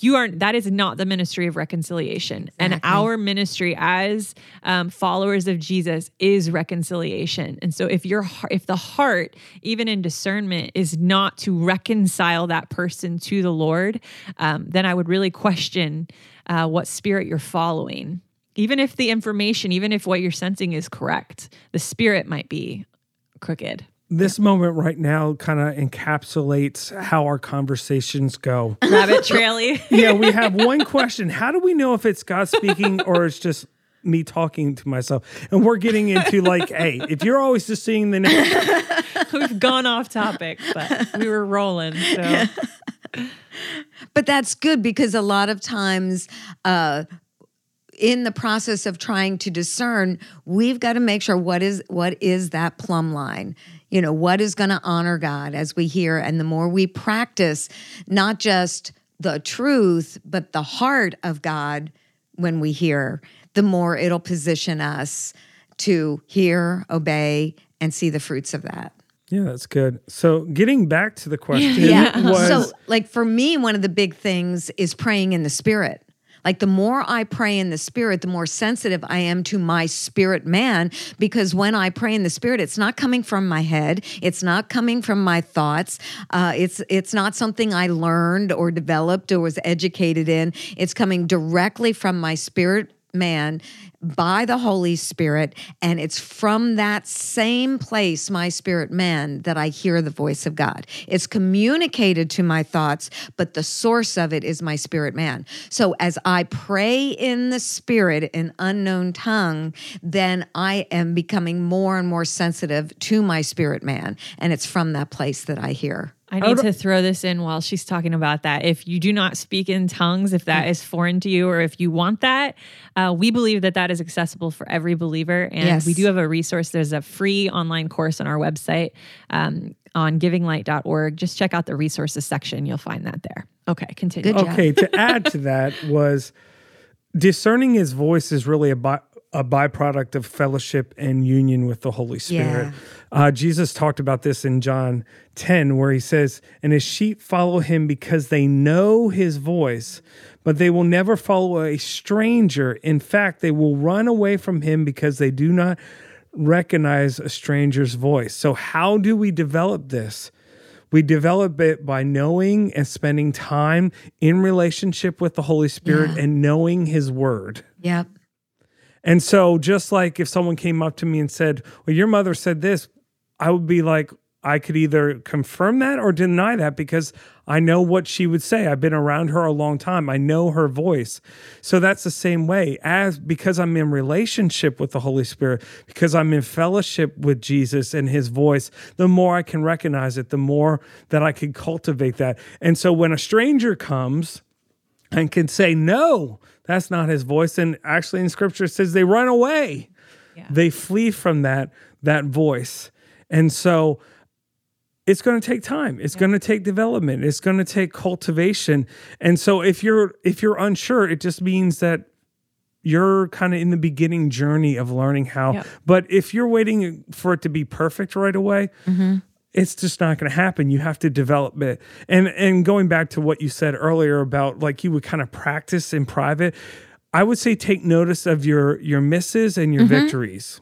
you are that is not the ministry of reconciliation. And our ministry as um, followers of jesus is reconciliation. And so if your heart if the heart even in discernment is not to reconcile that person to the lord um, then i would really question uh, what spirit you're following. Even if the information even if what you're sensing is correct the spirit might be crooked This moment right now kind of encapsulates how our conversations go. rabbit traily yeah, we have one question. How do we know if it's God speaking or it's just me talking to myself? And we're getting into like, hey, if you're always just seeing the next, we've gone off topic but we were rolling so But that's good because a lot of times, uh, in the process of trying to discern, we've got to make sure what is what is that plumb line. You know, what is going to honor God as we hear, and the more we practice, not just the truth, but the heart of God when we hear, the more it'll position us to hear, obey, and see the fruits of that. yeah, that's good. So getting back to the question Yeah. was so, like for me, one of the big things is praying in the spirit. Like the more I pray in the spirit, the more sensitive I am to my spirit man. Because when I pray in the spirit, it's not coming from my head. It's not coming from my thoughts. Uh, it's it's not something I learned or developed or was educated in. It's coming directly from my spirit man by the Holy Spirit. And it's from that same place, my spirit man, that I hear the voice of God. It's communicated to my thoughts, but the source of it is my spirit man. So as I pray in the spirit in unknown tongue, then I am becoming more and more sensitive to my spirit man. And it's from that place that I hear. I need to throw this in while she's talking about that. If you do not speak in tongues, if that is foreign to you, or if you want that, uh, we believe that that is accessible for every believer. And Yes. we do have a resource. There's a free online course on our website um, on givinglight.org. Just check out the resources section. You'll find that there. Okay, continue. Good job. okay. To add to that was discerning His voice is really a by, a byproduct of fellowship and union with the Holy Spirit. Uh, Jesus talked about this in John 10, where he says, And his sheep follow him because they know his voice, but they will never follow a stranger. In fact, they will run away from him because they do not recognize a stranger's voice. So, how do we develop this? We develop it by knowing and spending time in relationship with the Holy Spirit Yeah. and knowing his word. Yep. And so, just like if someone came up to me and said, Well, your mother said this, I would be like, I could either confirm that or deny that because I know what she would say. I've been around her a long time. I know her voice. So that's the same way as because I'm in relationship with the Holy Spirit, because I'm in fellowship with Jesus and his voice, the more I can recognize it, the more that I can cultivate that. And so when a stranger comes, and can say no that's not his voice. And actually in scripture it says they run away. They flee from that that voice. And so it's going to take time. It's going to take development. It's going to take cultivation. And so if you're if you're unsure it just means that you're kind of in the beginning journey of learning how. But if you're waiting for it to be perfect right away mm-hmm. It's just not going to happen. You have to develop it. And and going back to what you said earlier about like you would kind of practice in private, I would say take notice of your your misses and your mm-hmm. victories.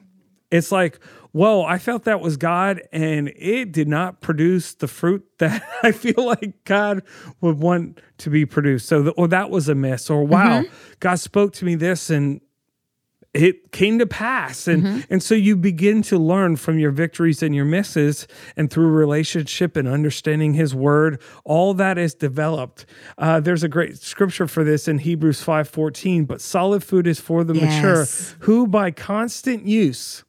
It's like, whoa, I felt that was God and it did not produce the fruit that I feel like God would want to be produced. So, the, or oh, that was a miss. Or mm-hmm. wow, God spoke to me this and it came to pass and Mm-hmm. and so you begin to learn from your victories and your misses and through relationship and understanding his word all that is developed uh, there's a great scripture for this in hebrews 5.14 but solid food is for the mature who by constant use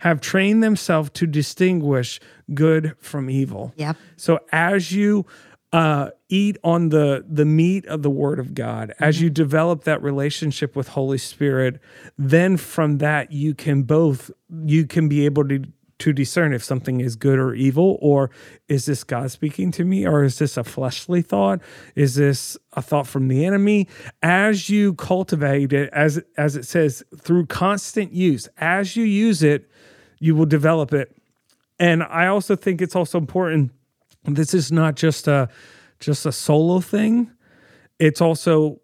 have trained themselves to distinguish good from evil Yep. so as you uh, eat on the the meat of the Word of God, as you develop that relationship with Holy Spirit, then from that you can both you can be able to to discern if something is good or evil, or is this God speaking to me, or is this a fleshly thought? Is this a thought from the enemy? As you cultivate it, as as it says, through constant use, as you use it, you will develop it. And I also think it's also important this is not just a just a solo thing. It's also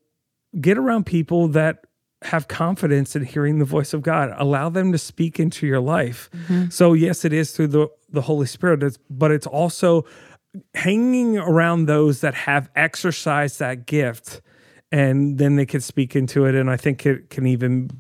get around people that have confidence in hearing the voice of god. Allow them to speak into your life. Mm-hmm. So yes it is through the the holy spirit it's, but it's also hanging around those that have exercised that gift and then they can speak into it and i think it can even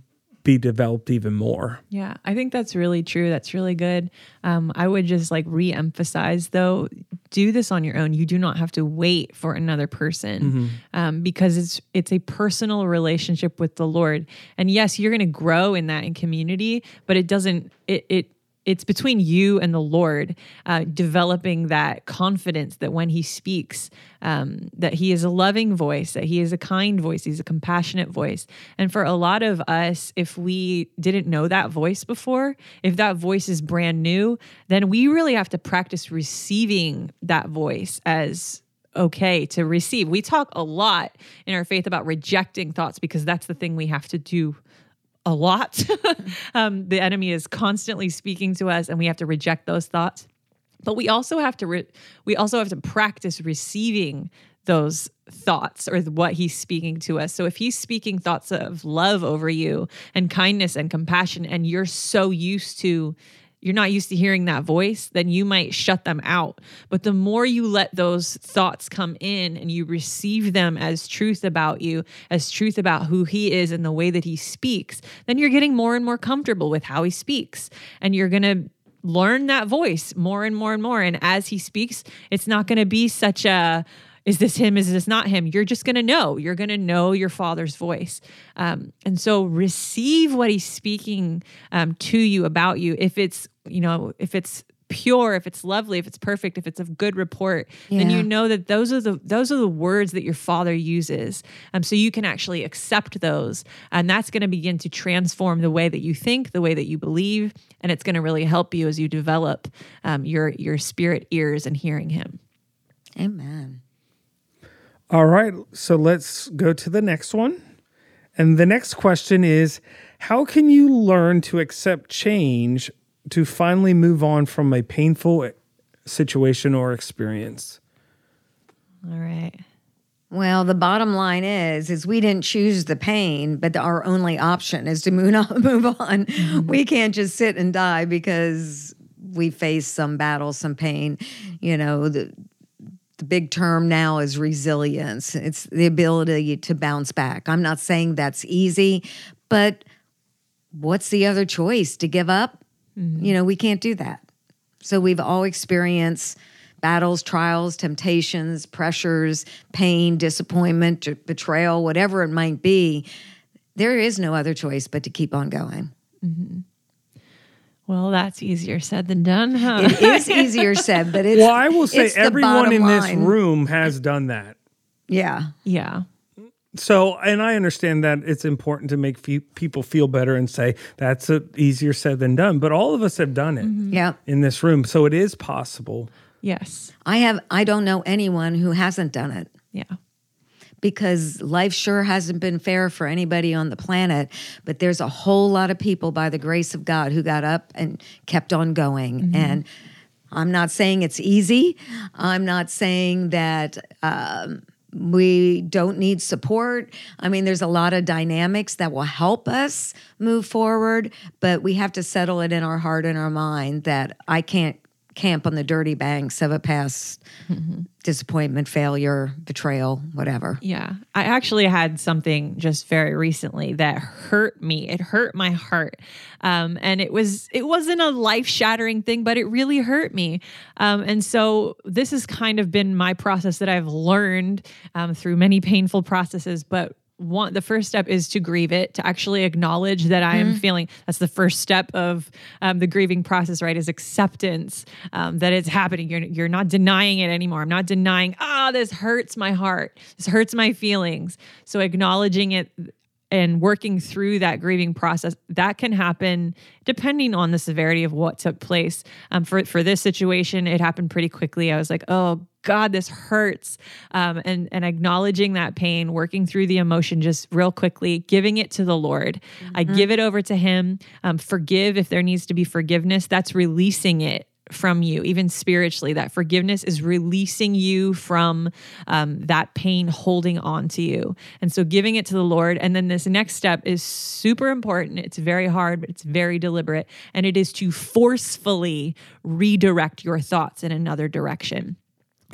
be developed even more Yeah, I think that's really true. That's really good. Um, I would just like re-emphasize though, do this on your own. You do not have to wait for another person um, because it's it's a personal relationship with the Lord. And yes, you're going to grow in that in community, but it doesn't. It it it's between you and the Lord, uh, developing that confidence that when He speaks, um, that He is a loving voice, that He is a kind voice, He's a compassionate voice. And for a lot of us, if we didn't know that voice before, if that voice is brand new, then we really have to practice receiving that voice as okay to receive. We talk a lot in our faith about rejecting thoughts because that's the thing we have to do a lot. um, the enemy is constantly speaking to us, and we have to reject those thoughts. But we also have to re- we also have to practice receiving those thoughts or what he's speaking to us. So if he's speaking thoughts of love over you and kindness and compassion, and you're so used to you're not used to hearing that voice, then you might shut them out. But the more you let those thoughts come in and you receive them as truth about you, as truth about who he is and the way that he speaks, then you're getting more and more comfortable with how he speaks. And you're going to learn that voice more and more and more. And as he speaks, it's not going to be such a, is this him? Is this not him? You're just going to know. You're going to know your father's voice. Um, and so receive what he's speaking um, to you about you. If it's, you know, if it's pure, if it's lovely, if it's perfect, if it's of good report, then you know that those are the those are the words that your father uses. Um, so you can actually accept those, and that's going to begin to transform the way that you think, the way that you believe, and it's going to really help you as you develop um, your your spirit ears and hearing Him. Amen. All right, so let's go to the next one. And the next question is How can you learn to accept change to finally move on from a painful situation or experience? All right. Well, the bottom line is, is we didn't choose the pain, but our only option is to move on. Move on. Mm-hmm. We can't just sit and die because we face some battle, some pain. You know, the the big term now is resilience. It's the ability to bounce back. I'm not saying that's easy, but what's the other choice? To give up? Mm-hmm. You know, we can't do that. So we've all experienced battles, trials, temptations, pressures, pain, disappointment, betrayal, whatever it might be. There is no other choice but to keep on going. Mm-hmm. Well, that's easier said than done, huh? It is easier said, but it's Well, I will say everyone bottom in this room has done that. Yeah. yeah. So, and I understand that it's important to make fe- people feel better and say that's a, easier said than done, but all of us have done it mm-hmm. Yeah. in this room. So it is possible. Yes. I have I don't know anyone who hasn't done it. Yeah. Because life sure hasn't been fair for anybody on the planet. But there's a whole lot of people, by the grace of God, who got up and kept on going. And I'm not saying it's easy. I'm not saying that. Um, we don't need support. I mean, there's a lot of dynamics that will help us move forward, but we have to settle it in our heart and our mind that I can't camp on the dirty banks of a past mm-hmm. disappointment, failure, betrayal, whatever. Yeah. I actually had something just very recently that hurt me. It hurt my heart. Um, and it was it wasn't a life-shattering thing, but it really hurt me. Um, and so this has kind of been my process that I've learned um, through many painful processes, but one the first step is to grieve it to actually acknowledge that i am mm-hmm. feeling that's the first step of um, the grieving process right is acceptance um, that it's happening. You're, you're not denying it anymore. I'm not denying ah oh, this hurts my heart. This hurts my feelings. So acknowledging it and working through that grieving process that can happen depending on the severity of what took place. Um, for for this situation it happened pretty quickly. I was like oh God, this hurts. Um, and, and acknowledging that pain, working through the emotion just real quickly, giving it to the Lord. Mm-hmm. I give it over to Him. Um, forgive if there needs to be forgiveness. That's releasing it from you, even spiritually. That forgiveness is releasing you from um, that pain holding on to you. And so giving it to the Lord. And then this next step is super important. It's very hard, but it's very deliberate. And it is to forcefully redirect your thoughts in another direction.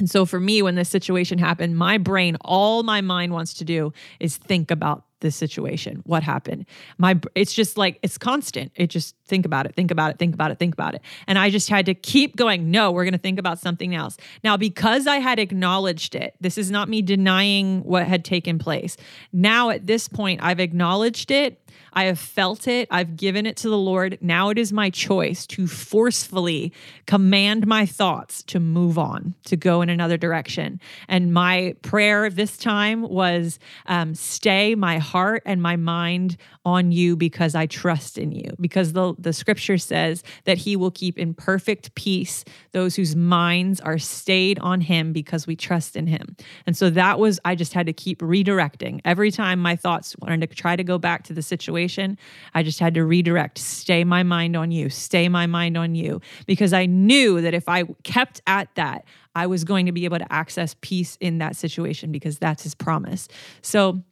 And so for me, when this situation happened, my brain, all my mind wants to do is think about this situation, what happened. My it's just like it's constant. It just think about it, think about it, think about it, think about it. And I just had to keep going, no, we're going to think about something else. Now because I had acknowledged it, this is not me denying what had taken place. Now at this point I've acknowledged it I have felt it. I've given it to the Lord. Now it is my choice to forcefully command my thoughts to move on, to go in another direction. And my prayer this time was um, stay my heart and my mind on you because I trust in you. Because the, the scripture says that he will keep in perfect peace those whose minds are stayed on him because we trust in him. And so that was, I just had to keep redirecting. Every time my thoughts wanted to try to go back to the situation, I just had to redirect, stay my mind on you, stay my mind on you. Because I knew that if I kept at that, I was going to be able to access peace in that situation because that's his promise. So,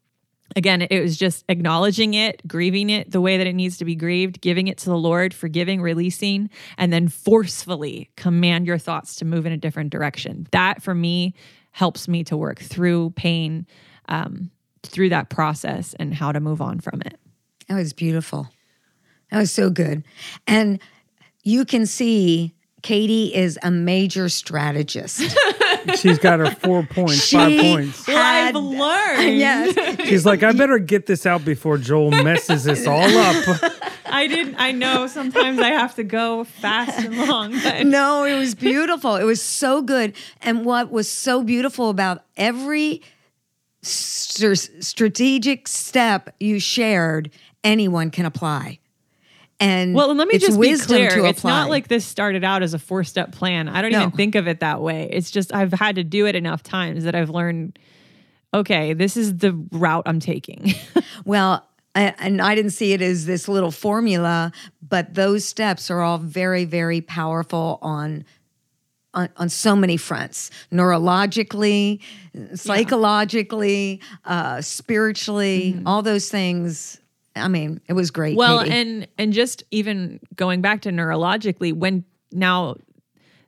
again, it was just acknowledging it, grieving it the way that it needs to be grieved, giving it to the Lord, forgiving, releasing, and then forcefully command your thoughts to move in a different direction. That for me helps me to work through pain, um, through that process, and how to move on from it. That was beautiful. That was so good. And you can see Katie is a major strategist. She's got her four points, she five points. Had, I've learned. Yes. She's like, I better get this out before Joel messes this all up. I didn't. I know sometimes I have to go fast and long. But. No, it was beautiful. It was so good. And what was so beautiful about every st- strategic step you shared, anyone can apply. And well, let me just be clear. It's not like this started out as a four step plan. I don't no. even think of it that way. It's just I've had to do it enough times that I've learned, okay, this is the route I'm taking. well, and I didn't see it as this little formula, but those steps are all very, very powerful on on, on, so many fronts neurologically psychologically yeah. uh, spiritually mm-hmm. all those things I mean, it was great. Well, Katie. and and just even going back to neurologically, when now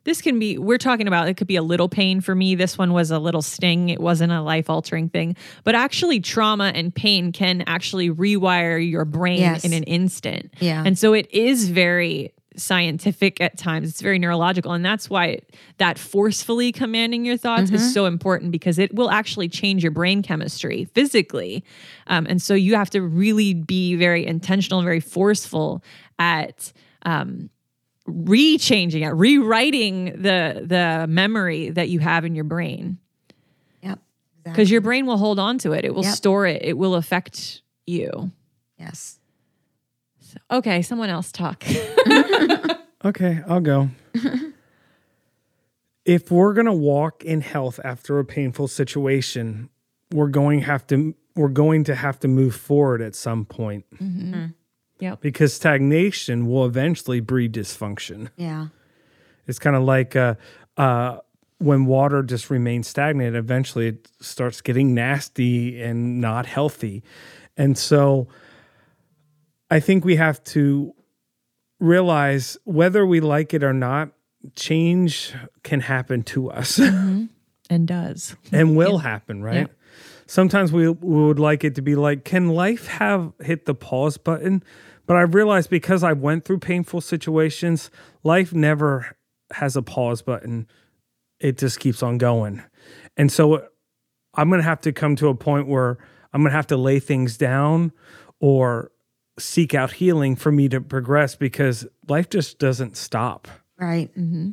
this can be we're talking about it could be a little pain for me this one was a little sting it wasn't a life altering thing but actually trauma and pain can actually rewire your brain yes. in an instant yeah and so it is very scientific at times. It's very neurological. And that's why that forcefully commanding your thoughts mm-hmm. is so important because it will actually change your brain chemistry physically. Um, and so you have to really be very intentional very forceful at um, re-changing it, rewriting the the memory that you have in your brain. Yep. Because exactly. your brain will hold on to it. It will yep. store it. It will affect you. Yes. Okay, someone else talk. okay, I'll go. if we're going to walk in health after a painful situation, we're going have to we're going to have to move forward at some point. Mm-hmm. Mm. Yep. Because stagnation will eventually breed dysfunction. Yeah. It's kind of like uh, uh, when water just remains stagnant, eventually it starts getting nasty and not healthy. And so I think we have to realize whether we like it or not, change can happen to us mm-hmm. and does. and will happen, right? Yeah. Sometimes we, we would like it to be like, can life have hit the pause button? But I've realized because I went through painful situations, life never has a pause button. It just keeps on going. And so uh, I'm going to have to come to a point where I'm going to have to lay things down or seek out healing for me to progress because life just doesn't stop. Right. Mm-hmm.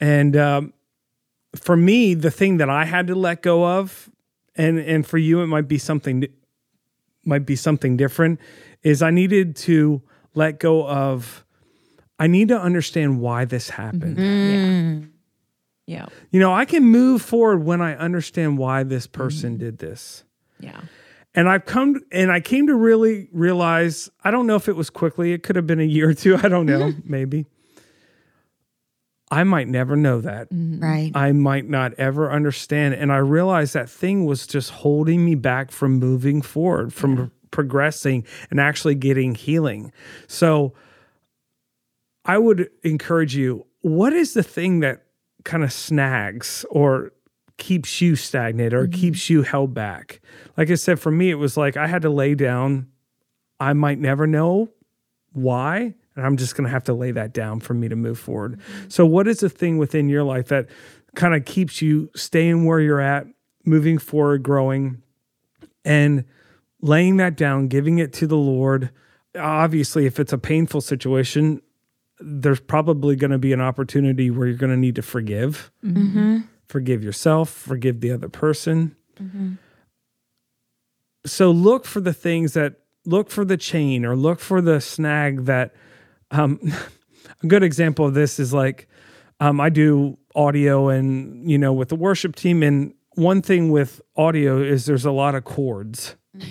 And um, for me, the thing that I had to let go of, and and for you, it might be something, might be something different, is I needed to let go of. I need to understand why this happened. Mm-hmm. Yeah. You know, I can move forward when I understand why this person mm-hmm. did this. Yeah. And I've come and I came to really realize I don't know if it was quickly, it could have been a year or two, I don't know, maybe. I might never know that. Mm-hmm. Right. I might not ever understand. And I realized that thing was just holding me back from moving forward, from progressing and actually getting healing. So I would encourage you what is the thing that kind of snags or keeps you stagnant or mm-hmm. keeps you held back? Like I said, for me, it was like I had to lay down. I might never know why. And I'm just going to have to lay that down for me to move forward. Mm-hmm. So, what is the thing within your life that kind of keeps you staying where you're at, moving forward, growing, and laying that down, giving it to the Lord? Obviously, if it's a painful situation, there's probably going to be an opportunity where you're going to need to forgive, mm-hmm. Forgive yourself, forgive the other person. So look for the things that look for the chain or look for the snag that. Um, a good example of this is like um, I do audio and you know with the worship team, and one thing with audio is there's a lot of cords.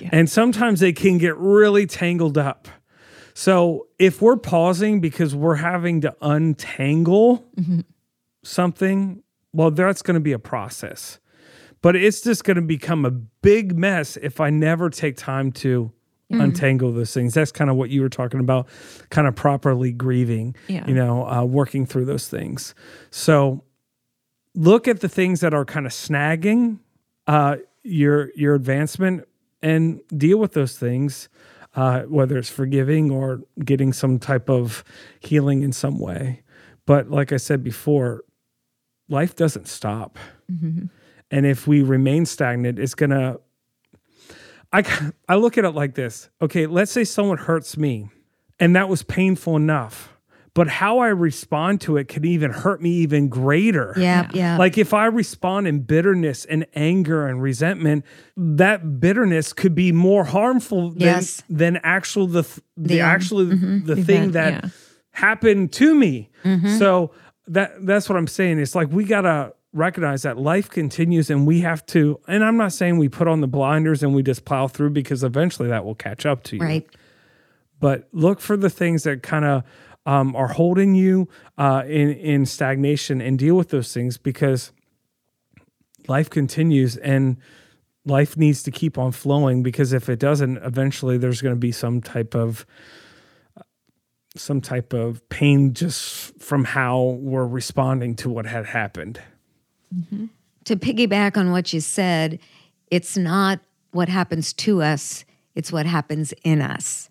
Yeah. And sometimes they can get really tangled up. So if we're pausing because we're having to untangle something, well, that's going to be a process. But it's just going to become a big mess if I never take time to untangle those things. That's kind of what you were talking about, kind of properly grieving, Yeah. you know, uh, working through those things. So look at the things that are kind of snagging uh, your your advancement and deal with those things, uh, whether it's forgiving or getting some type of healing in some way. But like I said before, life doesn't stop, and if we remain stagnant, it's gonna. I I look at it like this. Okay, let's say someone hurts me, and that was painful enough. But how I respond to it can even hurt me even greater. Yeah, yeah. Like if I respond in bitterness and anger and resentment, that bitterness could be more harmful than, Yes. than actual the th- the, The, um, actually the thing Event, that yeah. happened to me. So that that's what I'm saying. It's like we gotta recognize that life continues and we have to and I'm not saying we put on the blinders and we just plow through because eventually that will catch up to you right. but look for the things that kind of um, are holding you uh, in in stagnation and deal with those things because life continues and life needs to keep on flowing because if it doesn't eventually there's going to be some type of some type of pain just from how we're responding to what had happened to piggyback on what you said, it's not what happens to us, it's what happens in us.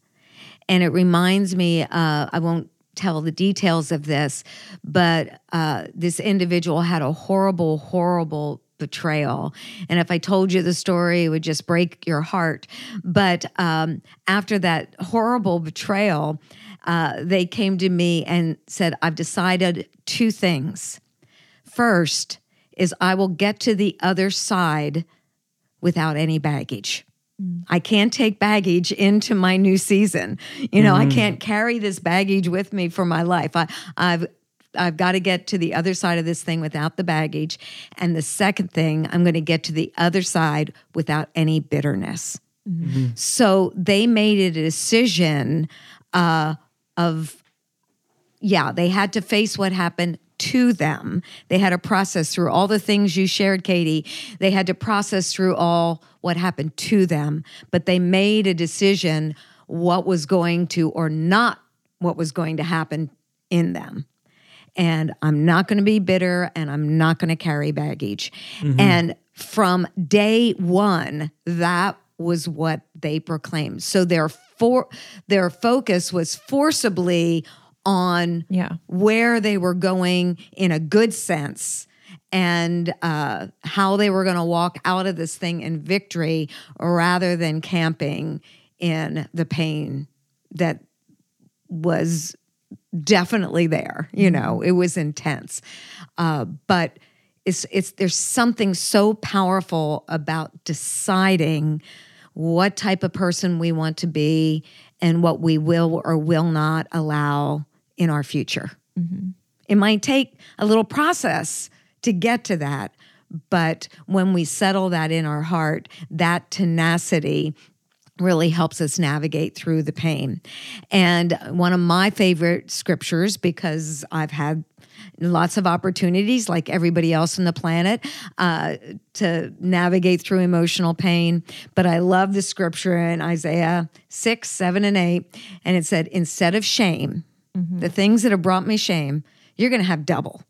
And it reminds me, uh, I won't tell the details of this, but uh, this individual had a horrible, horrible betrayal. And if I told you the story, it would just break your heart. But um, after that horrible betrayal, uh, they came to me and said, I've decided two things. First is I will get to the other side without any baggage. I can't take baggage into my new season. You know, I can't carry this baggage with me for my life. I, I've I've got to get to the other side of this thing without the baggage. And the second thing, I'm going to get to the other side without any bitterness. So they made a decision uh, of yeah, they had to face what happened to them. They had to process through all the things you shared, Katie. They had to process through all what happened to them, but they made a decision what was going to or not what was going to happen in them. And I'm not going to be bitter and I'm not going to carry baggage. Mm-hmm. And from day one, that was what they proclaimed. So their for their focus was forcibly on yeah. where they were going in a good sense and uh, how they were going to walk out of this thing in victory rather than camping in the pain that was definitely there. You know, mm-hmm. it was intense. Uh, but it's it's there's something so powerful about deciding what type of person we want to be and what we will or will not allow in our future. Mm-hmm. It might take a little process to get to that, but when we settle that in our heart, that tenacity really helps us navigate through the pain. And one of my favorite scriptures, because I've had lots of opportunities, like everybody else on the planet, uh, to navigate through emotional pain. But I love the scripture in Isaiah 6, 7, and 8. And it said, instead of shame, mm-hmm. the things that have brought me shame, you're going to have double.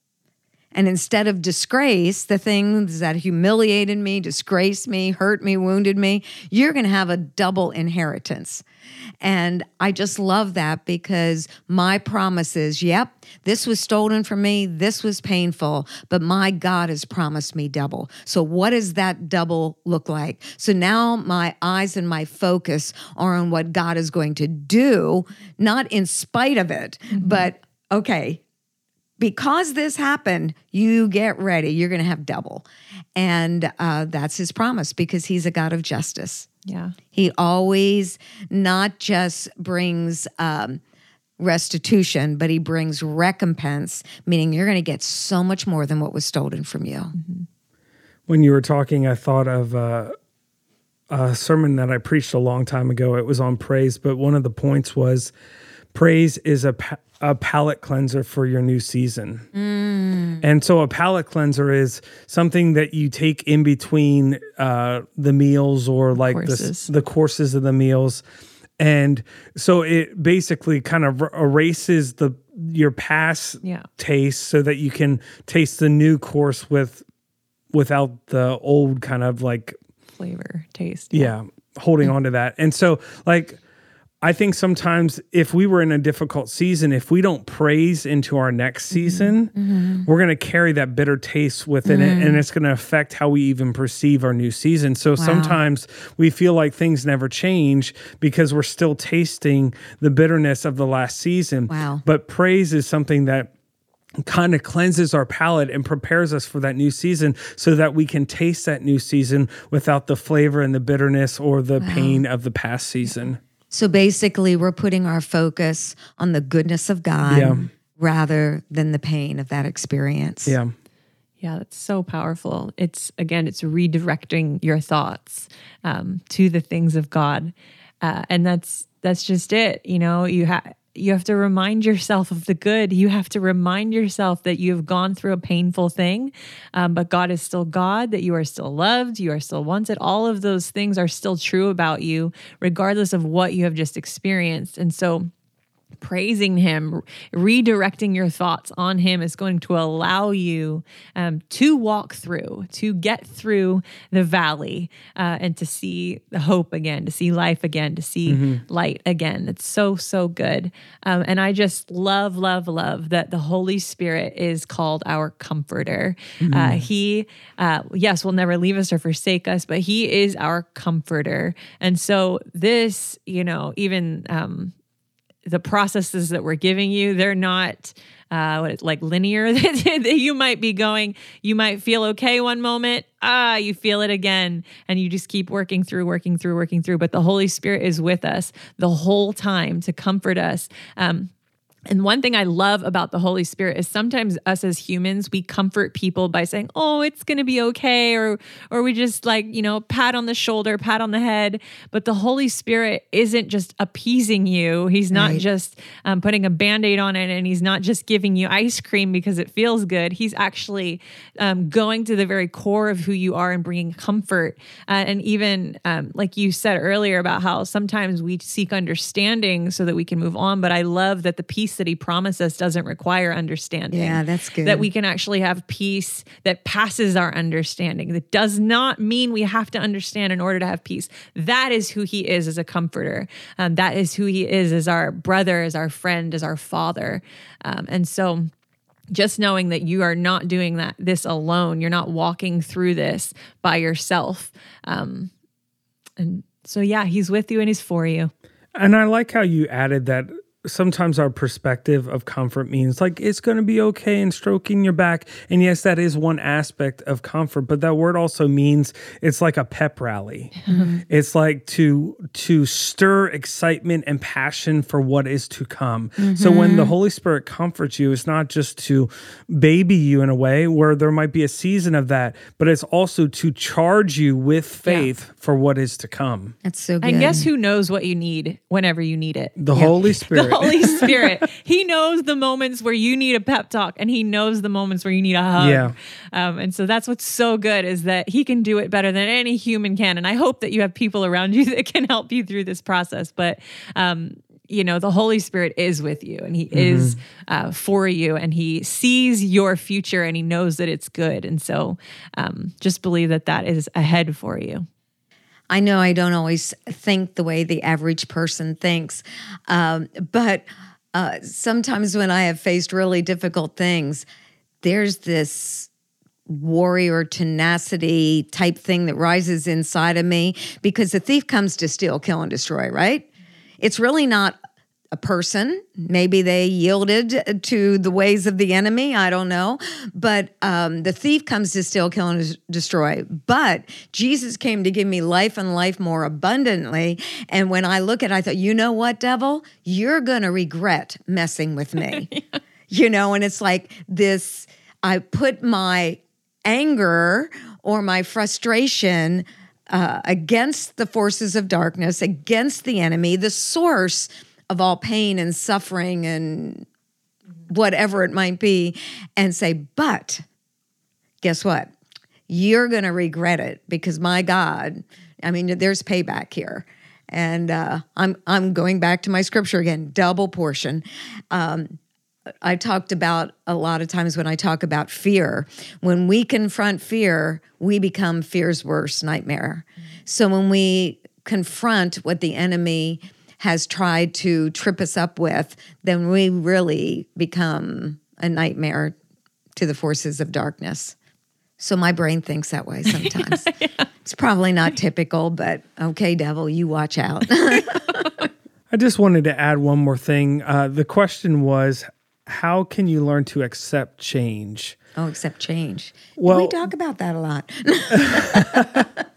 And instead of disgrace, the things that humiliated me, disgraced me, hurt me, wounded me, you're going to have a double inheritance. And I just love that because my promise is yep, this was stolen from me, this was painful, but my God has promised me double. So, what does that double look like? So now my eyes and my focus are on what God is going to do, not in spite of it, mm-hmm. but okay, because this happened, you get ready. You're going to have double. And uh, that's his promise because he's a God of justice. Yeah. He always not just brings um, restitution, but he brings recompense, meaning you're going to get so much more than what was stolen from you. Mm-hmm. When you were talking, I thought of uh, a sermon that I preached a long time ago. It was on praise, but one of the points was praise is a pa- a palate cleanser for your new season. Mm. And so a palate cleanser is something that you take in between uh, the meals or like the, the courses of the meals. And so it basically kind of erases the your past yeah. taste so that you can taste the new course with without the old kind of like flavor taste. Yeah, yeah holding on to that. And so like I think sometimes if we were in a difficult season, if we don't praise into our next mm-hmm. season, mm-hmm. we're going to carry that bitter taste within mm. it and it's going to affect how we even perceive our new season. So wow. sometimes we feel like things never change because we're still tasting the bitterness of the last season. Wow. But praise is something that kind of cleanses our palate and prepares us for that new season so that we can taste that new season without the flavor and the bitterness or the wow. pain of the past season. So basically, we're putting our focus on the goodness of God yeah. rather than the pain of that experience. Yeah. Yeah, that's so powerful. It's again, it's redirecting your thoughts um, to the things of God, uh, and that's that's just it. You know, you have you have to remind yourself of the good. You have to remind yourself that you have gone through a painful thing, um, but God is still God, that you are still loved, you are still wanted. All of those things are still true about you, regardless of what you have just experienced. And so, praising him redirecting your thoughts on him is going to allow you um, to walk through to get through the valley uh, and to see the hope again to see life again to see mm-hmm. light again it's so so good um, and i just love love love that the holy spirit is called our comforter mm-hmm. uh, he uh, yes will never leave us or forsake us but he is our comforter and so this you know even um, the processes that we're giving you, they're not uh, what, like linear that you might be going. You might feel okay one moment, ah, you feel it again, and you just keep working through, working through, working through. But the Holy Spirit is with us the whole time to comfort us. Um, and one thing I love about the Holy Spirit is sometimes us as humans, we comfort people by saying, "Oh, it's going to be okay," or or we just like, you know, pat on the shoulder, pat on the head. But the Holy Spirit isn't just appeasing you. He's not right. just um, putting a band-aid on it and he's not just giving you ice cream because it feels good. He's actually um, going to the very core of who you are and bringing comfort. Uh, and even um, like you said earlier about how sometimes we seek understanding so that we can move on, but I love that the peace peace that he promised us doesn't require understanding. Yeah, that's good. That we can actually have peace that passes our understanding. That does not mean we have to understand in order to have peace. That is who he is as a comforter. Um, that is who he is as our brother, as our friend, as our father. Um, and so, just knowing that you are not doing that this alone you're not walking through this by yourself um and so yeah he's with you and he's for you and i like how you added that sometimes our perspective of comfort means like it's going to be okay and stroking your back. And yes, that is one aspect of comfort, but that word also means it's like a pep rally. Mm-hmm. It's like to to stir excitement and passion for what is to come. Mm-hmm. So when the Holy Spirit comforts you, it's not just to baby you in a way where there might be a season of that, but it's also to charge you with faith yeah. for what is to come. That's so good. And guess who knows what you need whenever you need it? The Holy Spirit. Holy Spirit. he knows the moments where you need a pep talk and he knows the moments where you need a hug. Yeah. Um, and so that's what's so good is that he can do it better than any human can. And I hope that you have people around you that can help you through this process. But, um, you know, the Holy Spirit is with you and He mm-hmm. is uh, for you and He sees your future and He knows that it's good. And so um, just believe that that is ahead for you. I know I don't always think the way the average person thinks, um, but uh, sometimes when I have faced really difficult things, there's this warrior tenacity type thing that rises inside of me because the thief comes to steal, kill, and destroy, right? It's really not a person. Maybe they yielded to the ways of the enemy. I don't know. But um, the thief comes to steal, kill, and destroy. But Jesus came to give me life and life more abundantly. And when I look at it, I thought, you know what, devil? You're going to regret messing with me. yeah. You know, and it's like this I put my anger or my frustration uh, against the forces of darkness, against the enemy, the source of all pain and suffering and whatever it might be, and say, but guess what? You're going to regret it because my God, I mean, there's payback here. And uh, I'm I'm going back to my scripture again, double portion. Um, I talked about a lot of times when I talk about fear. When we confront fear, we become fear's worst nightmare. So when we confront what the enemy has tried to trip us up with, then we really become a nightmare to the forces of darkness. So my brain thinks that way sometimes. yeah. It's probably not typical, but okay, devil, you watch out. I just wanted to add one more thing. Uh, the question was, how can you learn to accept change? Oh, accept change. Well, we talk about that a lot.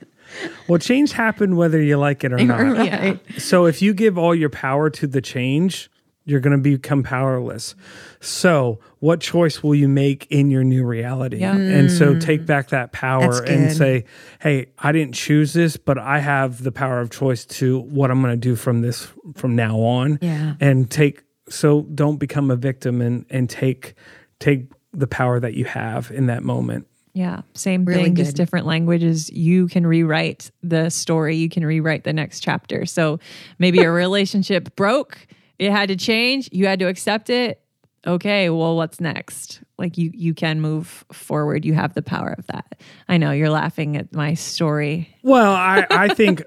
well, change happened whether you like it or not. right. So if you give all your power to the change, you're going to become powerless. So, what choice will you make in your new reality? Yeah. And so, take back that power and say, "Hey, I didn't choose this, but I have the power of choice to what I'm going to do from this from now on." Yeah. And take so don't become a victim and and take take the power that you have in that moment. Yeah, same really thing, good. just different languages. You can rewrite the story, you can rewrite the next chapter. So maybe your relationship broke, it had to change, you had to accept it. Okay, well, what's next? Like you you can move forward. You have the power of that. I know you're laughing at my story. Well, I I think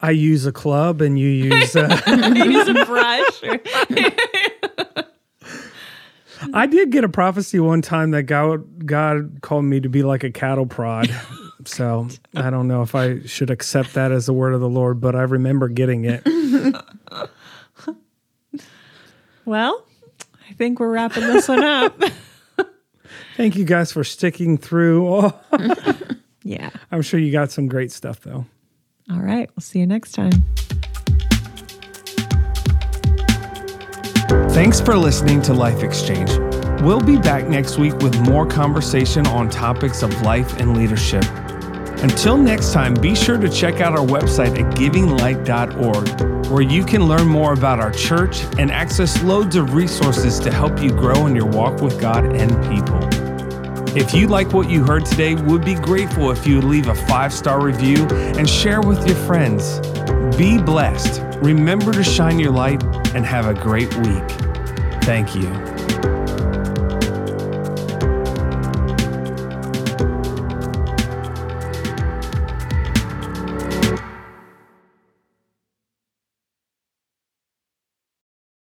I use a club and you use a, use a brush. I did get a prophecy one time that God God called me to be like a cattle prod. so I don't know if I should accept that as the word of the Lord, but I remember getting it. well, I think we're wrapping this one up. Thank you guys for sticking through. yeah. I'm sure you got some great stuff though. All right. We'll see you next time. Thanks for listening to Life Exchange. We'll be back next week with more conversation on topics of life and leadership. Until next time, be sure to check out our website at givinglight.org, where you can learn more about our church and access loads of resources to help you grow in your walk with God and people. If you like what you heard today, would be grateful if you would leave a five star review and share with your friends. Be blessed. Remember to shine your light and have a great week. Thank you.